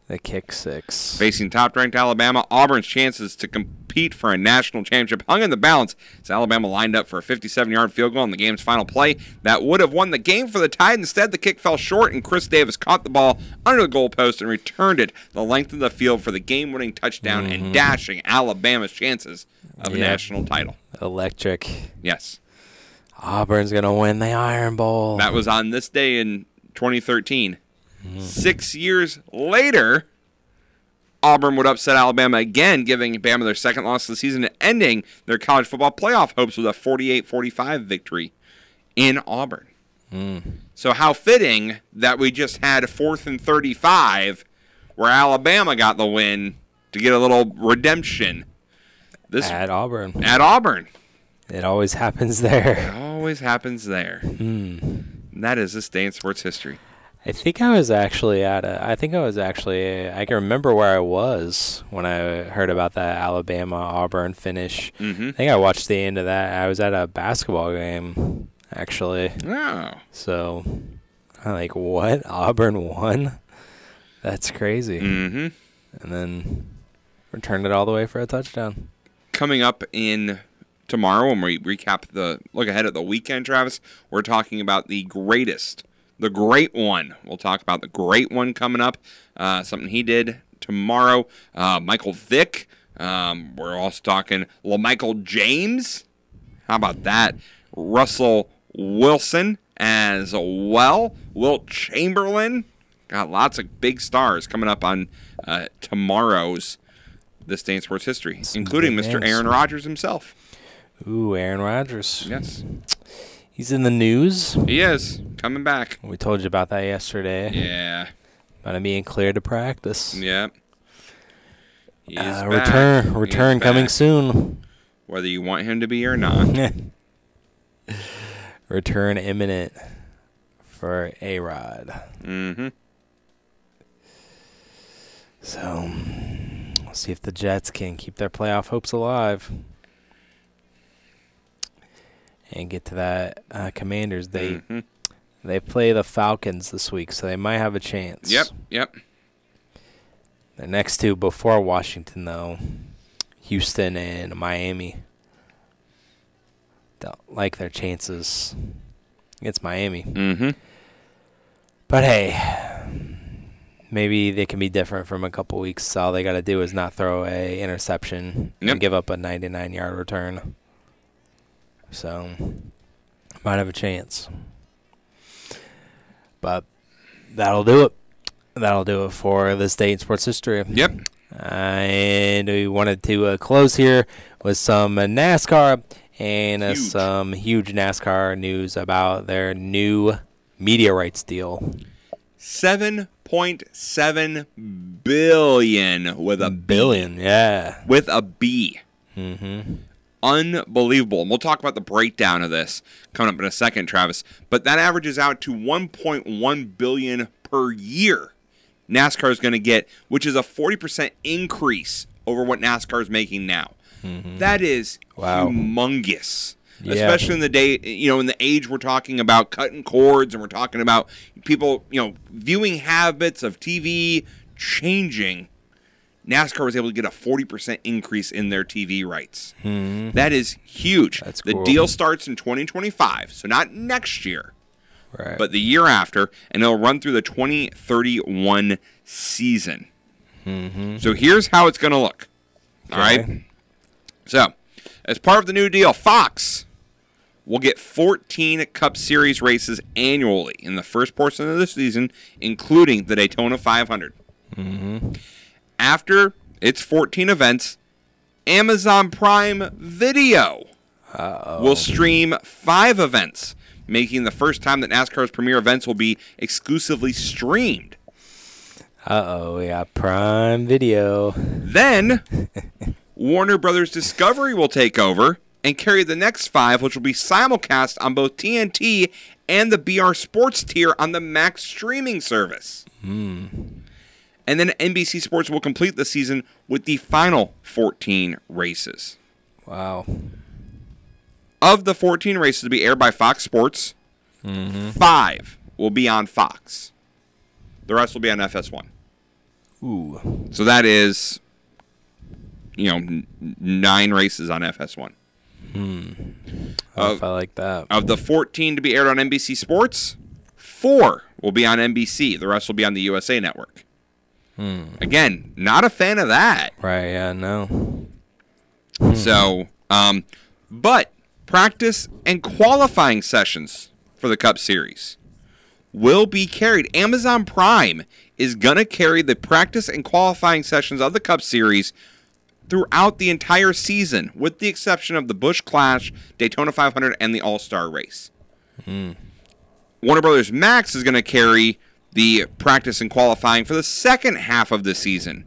The kick six. Facing top ranked Alabama, Auburn's chances to compete for a national championship hung in the balance as Alabama lined up for a 57 yard field goal in the game's final play that would have won the game for the Tide. Instead, the kick fell short, and Chris Davis caught the ball under the goalpost and returned it the length of the field for the game winning touchdown and dashing Alabama's chances of a national title. Electric. Yes. Auburn's gonna win the Iron Bowl. That was on this day in 2013. Six years later, Auburn would upset Alabama again, giving Bama their second loss of the season and ending their college football playoff hopes with a 48 45 victory in Auburn. Hmm. So, how fitting that we just had a fourth and 35 where Alabama got the win to get a little redemption. This at Auburn. At Auburn. It always happens there. Always happens there. Hmm. That is this day in sports history. I think I was actually at a. I think I was actually. I can remember where I was when I heard about that Alabama Auburn finish. Mhm. I think I watched the end of that. I was at a basketball game, actually. Oh. So, I'm like, what? Auburn won? That's crazy. Mm-hmm. And then returned it all the way for a touchdown. coming up in tomorrow when we recap the look ahead at the weekend, Travis, we're talking about the greatest, the great one. We'll talk about the great one coming up. Uh, something he did tomorrow. Uh, Michael Vick. Um, we're also talking LaMichael James. How about that? Russell Wilson as well. Wilt Chamberlain. Got lots of big stars coming up on uh, tomorrow's This Day in Sports History, including Mr. Aaron Rodgers himself. Ooh, Aaron Rodgers. Yes. He's in the news. He is coming back. We told you about that yesterday. Yeah. About him being cleared to practice. Yep. He Uh, return, return coming back. soon. Whether you want him to be or not. return imminent for A Rod. mm-hmm. So, we'll see if the Jets can keep their playoff hopes alive and get to that uh, Commanders date. Mhm. They play the Falcons this week, so they might have a chance. Yep. Yep. The next two before Washington, though, Houston and Miami. Don't like their chances against Miami. Mm-hmm. But hey, maybe they can be different from a couple weeks. All they got to do is not throw a interception Yep. and give up a 99 yard return. So, might have a chance. But that'll do it. That'll do it for this day in sports history. Yep. and we wanted to uh, close here with some uh, NASCAR and uh, some huge NASCAR news about their new media rights deal. Seven point seven billion with a billion, yeah, with a B. Mm-hmm. Unbelievable. And we'll talk about the breakdown of this coming up in a second, Travis. But that averages out to 1.1 billion per year. NASCAR is going to get, which is a 40% increase over what NASCAR is making now. Mm-hmm. That is Wow. humongous. Yeah. Especially in the day, you know, in the age we're talking about cutting cords and we're talking about people, you know, viewing habits of TV changing. NASCAR was able to get a 40% increase in their TV rights. Mhm. That is huge. the cool. deal starts in 2025, so not next year, Right. but the year after, and it'll run through the 2031 season. Mm-hmm. So here's how it's going to look. All right. So, as part of the new deal, Fox will get 14 Cup Series races annually in the first portion of the season, including the Daytona 500. Mm-hmm. After its 14 events, Amazon Prime Video will stream five events, making the first time that NASCAR's premier events will be exclusively streamed. Uh oh, we got Prime Video. Then Warner Brothers Discovery will take over and carry the next five, which will be simulcast on both TNT and the BR Sports tier on the Max streaming service. Hmm. And then NBC Sports will complete the season with the final 14 races. Wow. Of the 14 races to be aired by Fox Sports, Mm-hmm. five will be on Fox. The rest will be on FS1. Ooh. So that is, you know, n- nine races on FS1. Hmm. Oh, if I like that. Of the 14 to be aired on NBC Sports, four will be on NBC. The rest will be on the USA Network. Hmm. Again, not a fan of that. Right, yeah, no. So, um, but practice and qualifying sessions for the Cup Series will be carried. Amazon Prime is going to carry the practice and qualifying sessions of the Cup Series throughout the entire season, with the exception of the Busch Clash, Daytona 500, and the All Star Race. Hmm. Warner Brothers Max is going to carry the practice and qualifying for the second half of the season,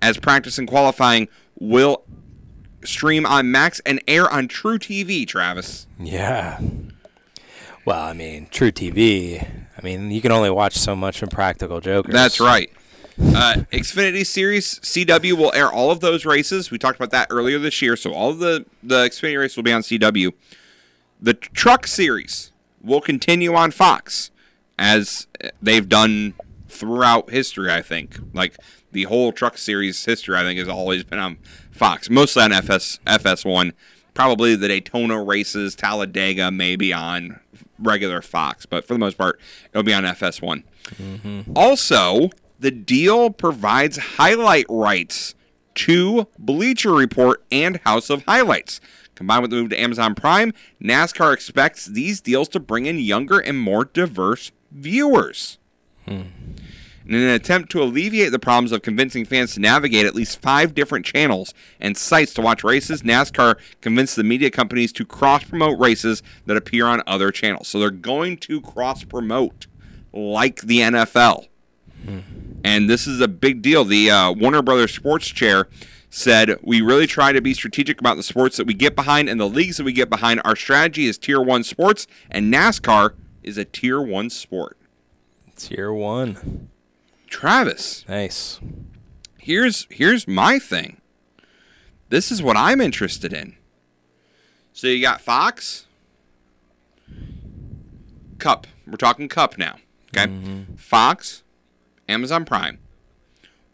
as practice and qualifying will stream on Max and air on truTV. Travis, Yeah. Well, I mean, truTV. I mean, you can only watch so much from Practical Jokers. that's right. Uh, Xfinity Series CW will air all of those races. We talked about that earlier this year, so all of the the Xfinity races will be on CW. The Truck Series will continue on Fox, as they've done throughout history. I think, like the whole Truck Series history, I think has always been on Fox, mostly on FS FS1. Probably the Daytona races, Talladega, maybe on regular Fox, but for the most part, it'll be on FS1. Mm-hmm. Also, the deal provides highlight rights to Bleacher Report and House of Highlights. Combined with the move to Amazon Prime, NASCAR expects these deals to bring in younger and more diverse viewers. In an attempt to alleviate the problems of convincing fans to navigate at least five different channels and sites to watch races, NASCAR convinced the media companies to cross promote races that appear on other channels. So they're going to cross promote like the NFL. And this is a big deal. The uh, Warner Brothers sports chair said, We really try to be strategic about the sports that we get behind and the leagues that we get behind. Our strategy is tier one sports, and NASCAR is a tier one sport. Tier one. Travis. Nice. Here's here's my thing. This is what I'm interested in. So you got Fox, Cup. We're talking Cup now. Okay. Mm-hmm. Fox, Amazon Prime,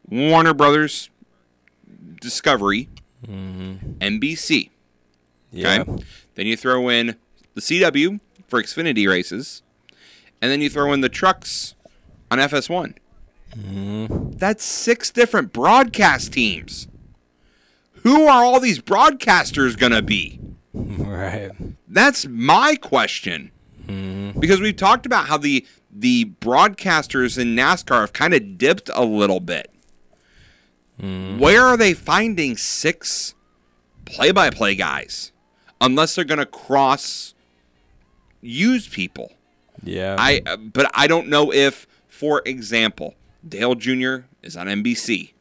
Warner Brothers Discovery, Mmm. NBC. Yeah. Okay. Then you throw in the CW for Xfinity races, and then you throw in the trucks on FS1. Mm-hmm. That's six different broadcast teams. Who are all these broadcasters going to be? Right. That's my question. Mm-hmm. Because we've talked about how the the broadcasters in NASCAR have kind of dipped a little bit. Mm-hmm. Where are they finding six play-by-play guys? Unless they're going to cross use people. Yeah. I uh, but I don't know if, for example, Dale Jr. is on NBC.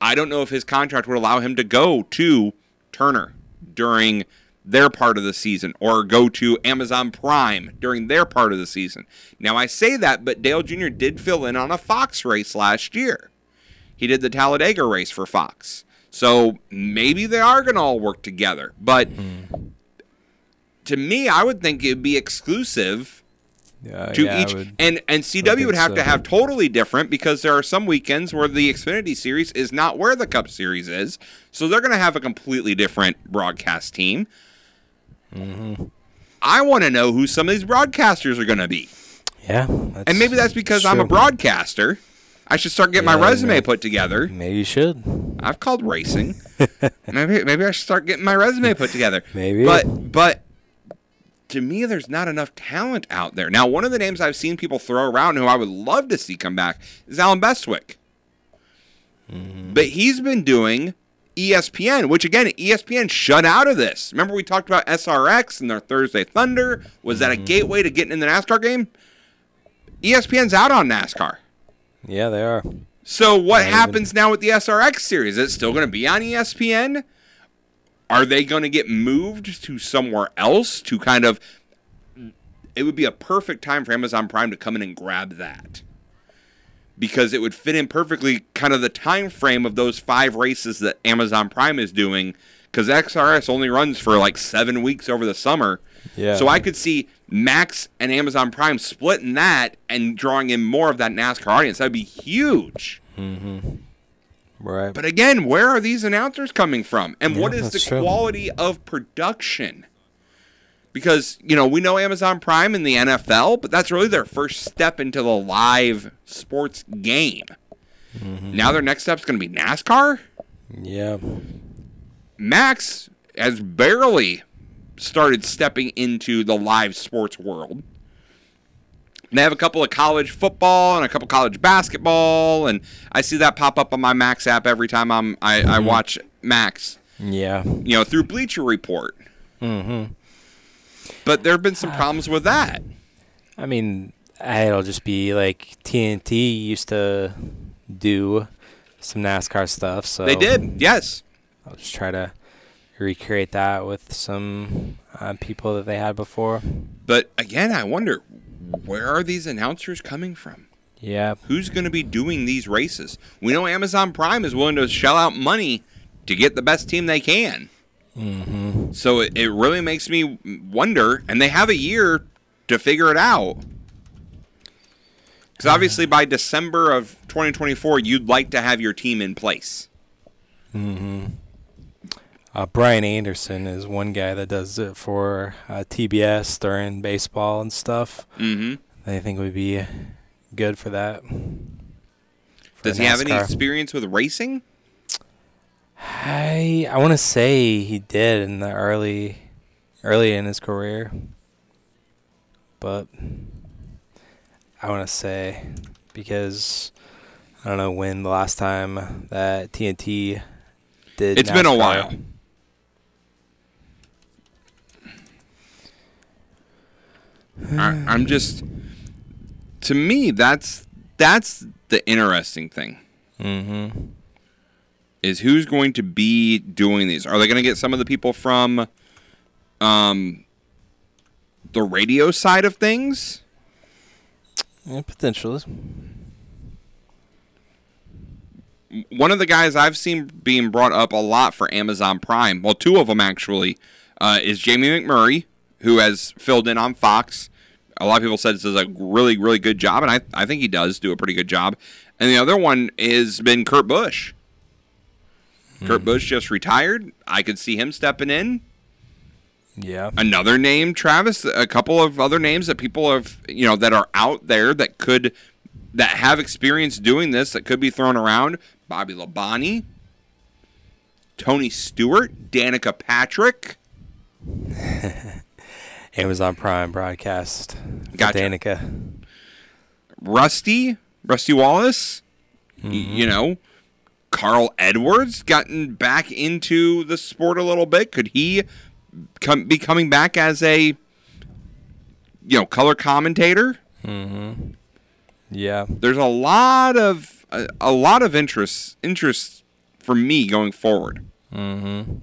I don't know if his contract would allow him to go to Turner during their part of the season or go to Amazon Prime during their part of the season. Now I say that, but Dale Jr. did fill in on a Fox race last year. He did the Talladega race for Fox. So maybe they are going to all work together. But to me, I would think it would be exclusive Uh, to yeah, each would- and and CW would have so. to have totally different because there are some weekends where the Xfinity series is not where the Cup series is, so they're going to have a completely different broadcast team. Mm-hmm. I want to know who some of these broadcasters are going to be, Yeah. and maybe that's because I'm a broadcaster. I should start getting Yeah, my resume maybe- put together. Maybe you should. I've called racing. maybe maybe I should start getting my resume put together. Maybe. But but to me, there's not enough talent out there. Now, one of the names I've seen people throw around who I would love to see come back is Allen Bestwick. Mm-hmm. But he's been doing ESPN, which again, ESPN shut out of this. Remember we talked about SRX and their Thursday Thunder? Was that a mm-hmm. gateway to getting in the NASCAR game? ESPN's out on NASCAR. Yeah, they are. So what happens now with the SRX series? Is it still going to be on ESPN? Are they going to get moved to somewhere else to kind of? It would be a perfect time for Amazon Prime to come in and grab that, because it would fit in perfectly kind of the time frame of those five races that Amazon Prime is doing because XRS only runs for like seven weeks over the summer. Yeah. So I could see Max and Amazon Prime splitting that and drawing in more of that NASCAR audience. That'd be huge. Mm-hmm. Right. But again, where are these announcers coming from? And Yeah, what is the true. quality of production? Because, you know, we know Amazon Prime and the NFL, but that's really their first step into the live sports game. Mm-hmm. Now their next step's going to be NASCAR? Yeah. Max has barely started stepping into the live sports world. They have a couple of college football and a couple college basketball, and I see that pop up on my Max app every time I'm I, I watch Max. Yeah. You know, through Bleacher Report. Mm-hmm. But there have been some problems with that. I mean, it'll just be like TNT used to do some NASCAR stuff. So They did, yes. I'll just try to recreate that with some uh, people that they had before. But again, I wonder where are these announcers coming from? Yeah. Who's going to be doing these races? We know Amazon Prime is willing to shell out money to get the best team they can. Mm-hmm. So it, it really makes me wonder, and they have a year to figure it out. Because obviously, by December of 2024, you'd like to have your team in place. Mm-hmm. Uh, Brian Anderson is one guy that does it for uh, TBS during baseball and stuff. Mhm. I think would be good for that. for Does he have any experience with racing? I I want to say he did in the early early in his career, but I want to say because I don't know when the last time that TNT did. It's been a while. I, I'm just, to me, that's that's the interesting thing. Mm-hmm. Is who's going to be doing these? Are they going to get some of the people from, um, the radio side of things? Yeah, potentially. one of the guys I've seen being brought up a lot for Amazon Prime, well, two of them actually, uh, is Jamie McMurray, who has filled in on Fox. A lot of people said this is a really, really good job, and I, I think he does do a pretty good job. And the other one has been Kurt Busch. Kurt hmm. Busch just retired. I could see him stepping in. Yeah. Another name, Travis. A couple of other names that people have, you know, that are out there that could, that have experience doing this that could be thrown around. Bobby Labonte, Tony Stewart, Danica Patrick. Amazon Prime broadcast. Gotcha. Danica. Rusty, Rusty Wallace, Mm-hmm. you know, Carl Edwards gotten back into the sport a little bit. Could he come, be coming back as a, you know, color commentator? Mm-hmm. Yeah. There's a lot of a, a lot of interest interest for me going forward. Mm-hmm.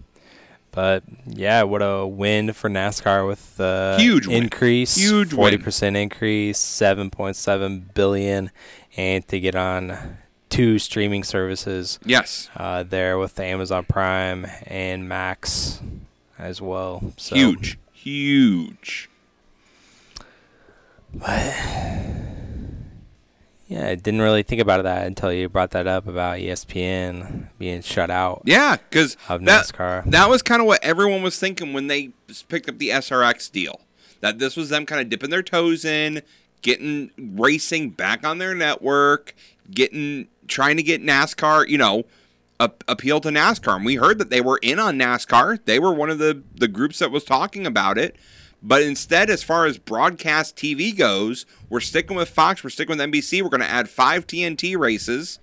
But yeah, what a win for NASCAR with the Huge win. increase, Huge forty percent increase, seven point seven billion, and to get on two streaming services. Yes, uh, there with the Amazon Prime and Max as well. So. Huge, huge. But yeah, I didn't really think about that until you brought that up about ESPN being shut out. Yeah, because of that, NASCAR. that was kind of what everyone was thinking when they picked up the SRX deal. That this was them kind of dipping their toes in, getting racing back on their network, getting trying to get NASCAR, you know, a, appeal to NASCAR. And we heard that they were in on NASCAR. They were one of the the groups that was talking about it. But instead, as far as broadcast TV goes, we're sticking with Fox. We're sticking with NBC. We're going to add five TNT races.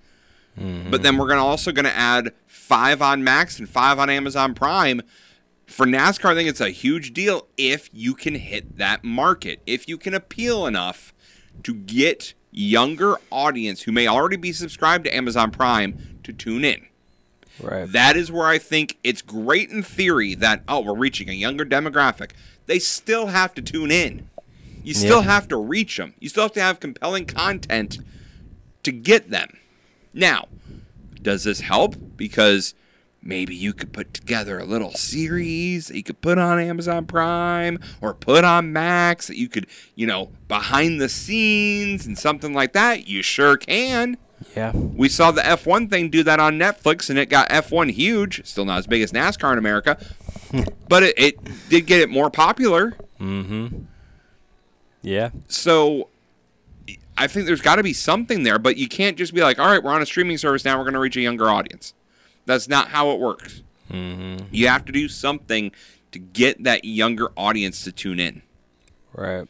Mm-hmm. But then we're gonna also gonna add five on Max and five on Amazon Prime. For NASCAR, I think it's a huge deal if you can hit that market, if you can appeal enough to get younger audience who may already be subscribed to Amazon Prime to tune in. Right. That is where I think it's great in theory that oh we're reaching a younger demographic. They still have to tune in. You still Yeah. have to reach them. You still have to have compelling content to get them. Now, does this help? Because maybe you could put together a little series that you could put on Amazon Prime or put on Max that you could, you know, behind the scenes and something like that. You sure can. Yeah. We saw the F1 thing do that on Netflix and it got F1 huge. Still not as big as NASCAR in America, but it, it did get it more popular. Mm-hmm. Yeah. So I think there's got to be something there, but you can't just be like, all right, we're on a streaming service now, we're going to reach a younger audience. That's not how it works. Mm-hmm. You have to do something to get that younger audience to tune in. Right.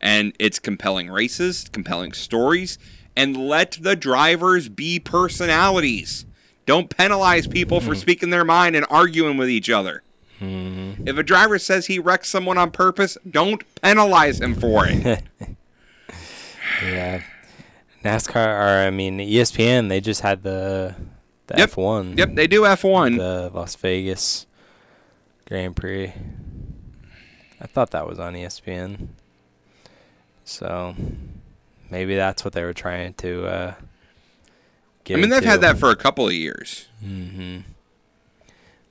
And it's compelling races, compelling stories, and let the drivers be personalities. Don't penalize people for speaking their mind and arguing with each other. Mm-hmm. If a driver says he wrecks someone on purpose, don't penalize him for it. Yeah. NASCAR, or I mean ESPN, they just had the the Yep. F1. Yep, they do F1. The Las Vegas Grand Prix. I thought that was on ESPN. So maybe that's what they were trying to uh, get. I mean, they've had that for a couple of years. hmm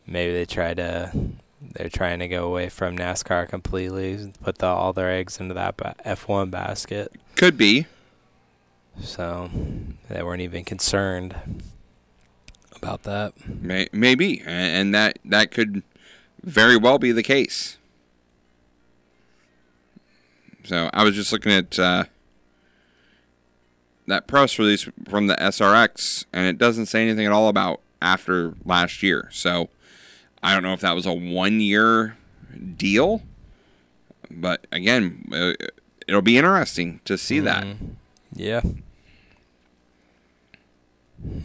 Maybe they try to. They're trying to go away from NASCAR completely, put the, all their eggs into that ba- F1 basket. Could be. So they weren't even concerned about that. May, maybe, and that that could very well be the case. So I was just looking at uh, that press release from the SRX, and it doesn't say anything at all about after last year. So I don't know if that was a one-year deal, but again, uh, it'll be interesting to see that. Yeah.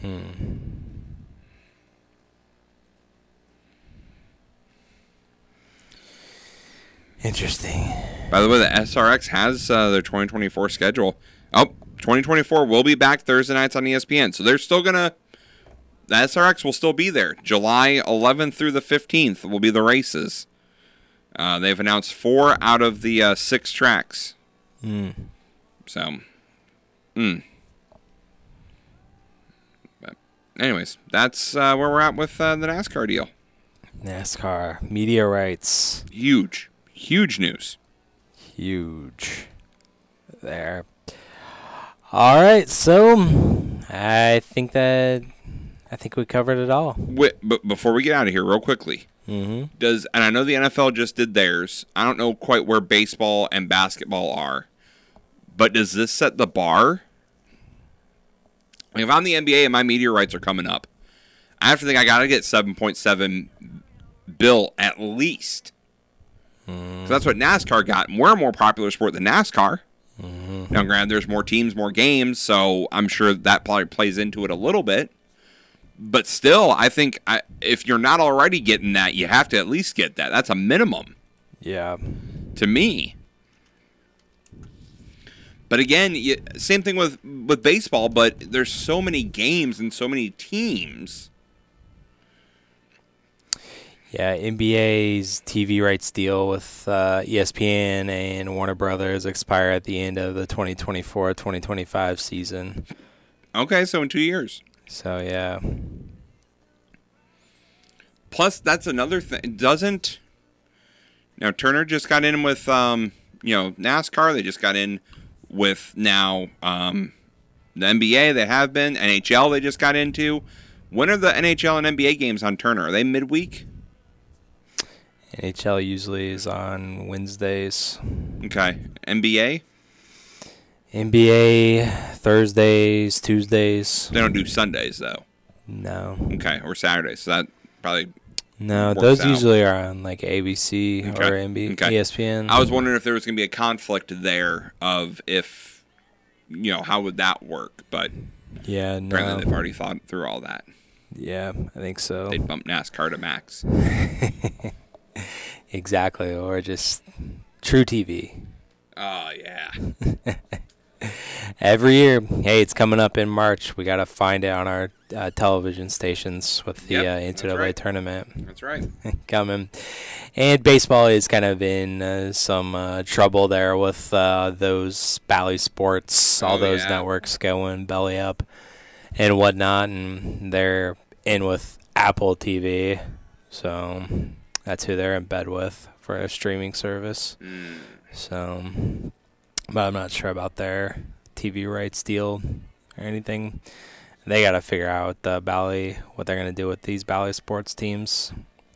Hmm. Interesting. By the way, the SRX has uh, their 2024 schedule. Oh, 2024 will be back Thursday nights on ESPN. So they're still going to. The SRX will still be there. July 11th through the 15th will be the races. Uh, they've announced four out of the uh, six tracks. Hmm. So, mm. But anyways, that's uh, where we're at with uh, the NASCAR deal. NASCAR media rights. Huge, huge news. Huge. There. All right, so I think that I think we covered it all. Wait, but before we get out of here, real quickly, Mm-hmm. does and I know the NFL just did theirs. I don't know quite where baseball and basketball are, but does this set the bar? If I'm the NBA and my media rights are coming up, I have to think I got to get 7.7 bill at least. So that's what NASCAR got. We're a more popular sport than NASCAR. Now, granted, there's more teams, more games, so I'm sure that probably plays into it a little bit. But still, I think I, if you're not already getting that, you have to at least get that. That's a minimum Yeah. to me. But again, you, same thing with with baseball. But there's so many games and so many teams. Yeah, NBA's TV rights deal with uh, ESPN and Warner Brothers expire at the end of the 2024-2025 season. Okay, so in two years. So yeah, Plus, that's another thing. Doesn't now Turner just got in with um, you know NASCAR? They just got in with now um, the NBA. They have been NHL. They just got into. When are the NHL and NBA games on Turner? Are they midweek? NHL usually is on Wednesdays. Okay, NBA. NBA Thursdays, Tuesdays. They don't do Sundays though. No. Okay, or Saturdays. So that probably No, those out. usually are on like ABC or Okay. MB, Okay. ESPN. I was wondering if there was going to be a conflict there of if, you know, how would that work? But Yeah, apparently they've already thought through all that. Yeah, I think so. They'd bump NASCAR to max. exactly, or just truTV. Oh yeah. Every year, hey, it's coming up in March. We gotta find it on our uh, television stations with the Yep, uh, NCAA right. tournament. That's right. coming. And baseball is kind of in uh, some uh, trouble there with uh, those Bally Sports, all Oh, those yeah. networks going belly up and whatnot, and they're in with Apple TV, so that's who they're in bed with for a streaming service. Mm. So, but I'm not sure about their TV rights deal or anything. They got to figure out the Bally what they're gonna do with these Bally sports teams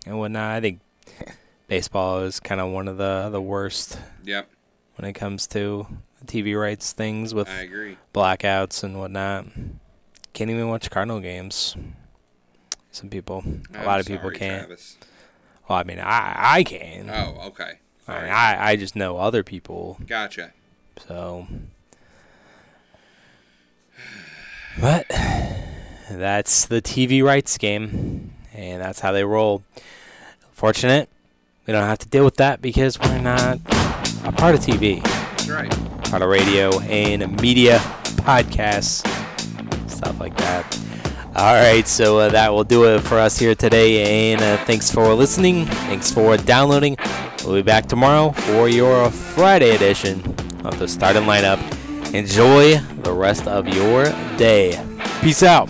and whatnot. I think baseball is kind of one of the the worst Yep. when it comes to TV rights things with I agree. blackouts and whatnot. Can't even watch Cardinal games. Some people, a I'm lot of people can't. Travis. Well, I mean, I I can. Oh, okay. I, mean, I I just know other people. Gotcha. So, but that's the TV rights game, and that's how they roll. Fortunate, we don't have to deal with that because we're not a part of TV, That's right. part of radio and media, podcasts, stuff like that. All right, so uh, that will do it for us here today, and uh, thanks for listening. Thanks for downloading. We'll be back tomorrow for your Friday edition of the starting lineup. Enjoy the rest of your day. Peace out.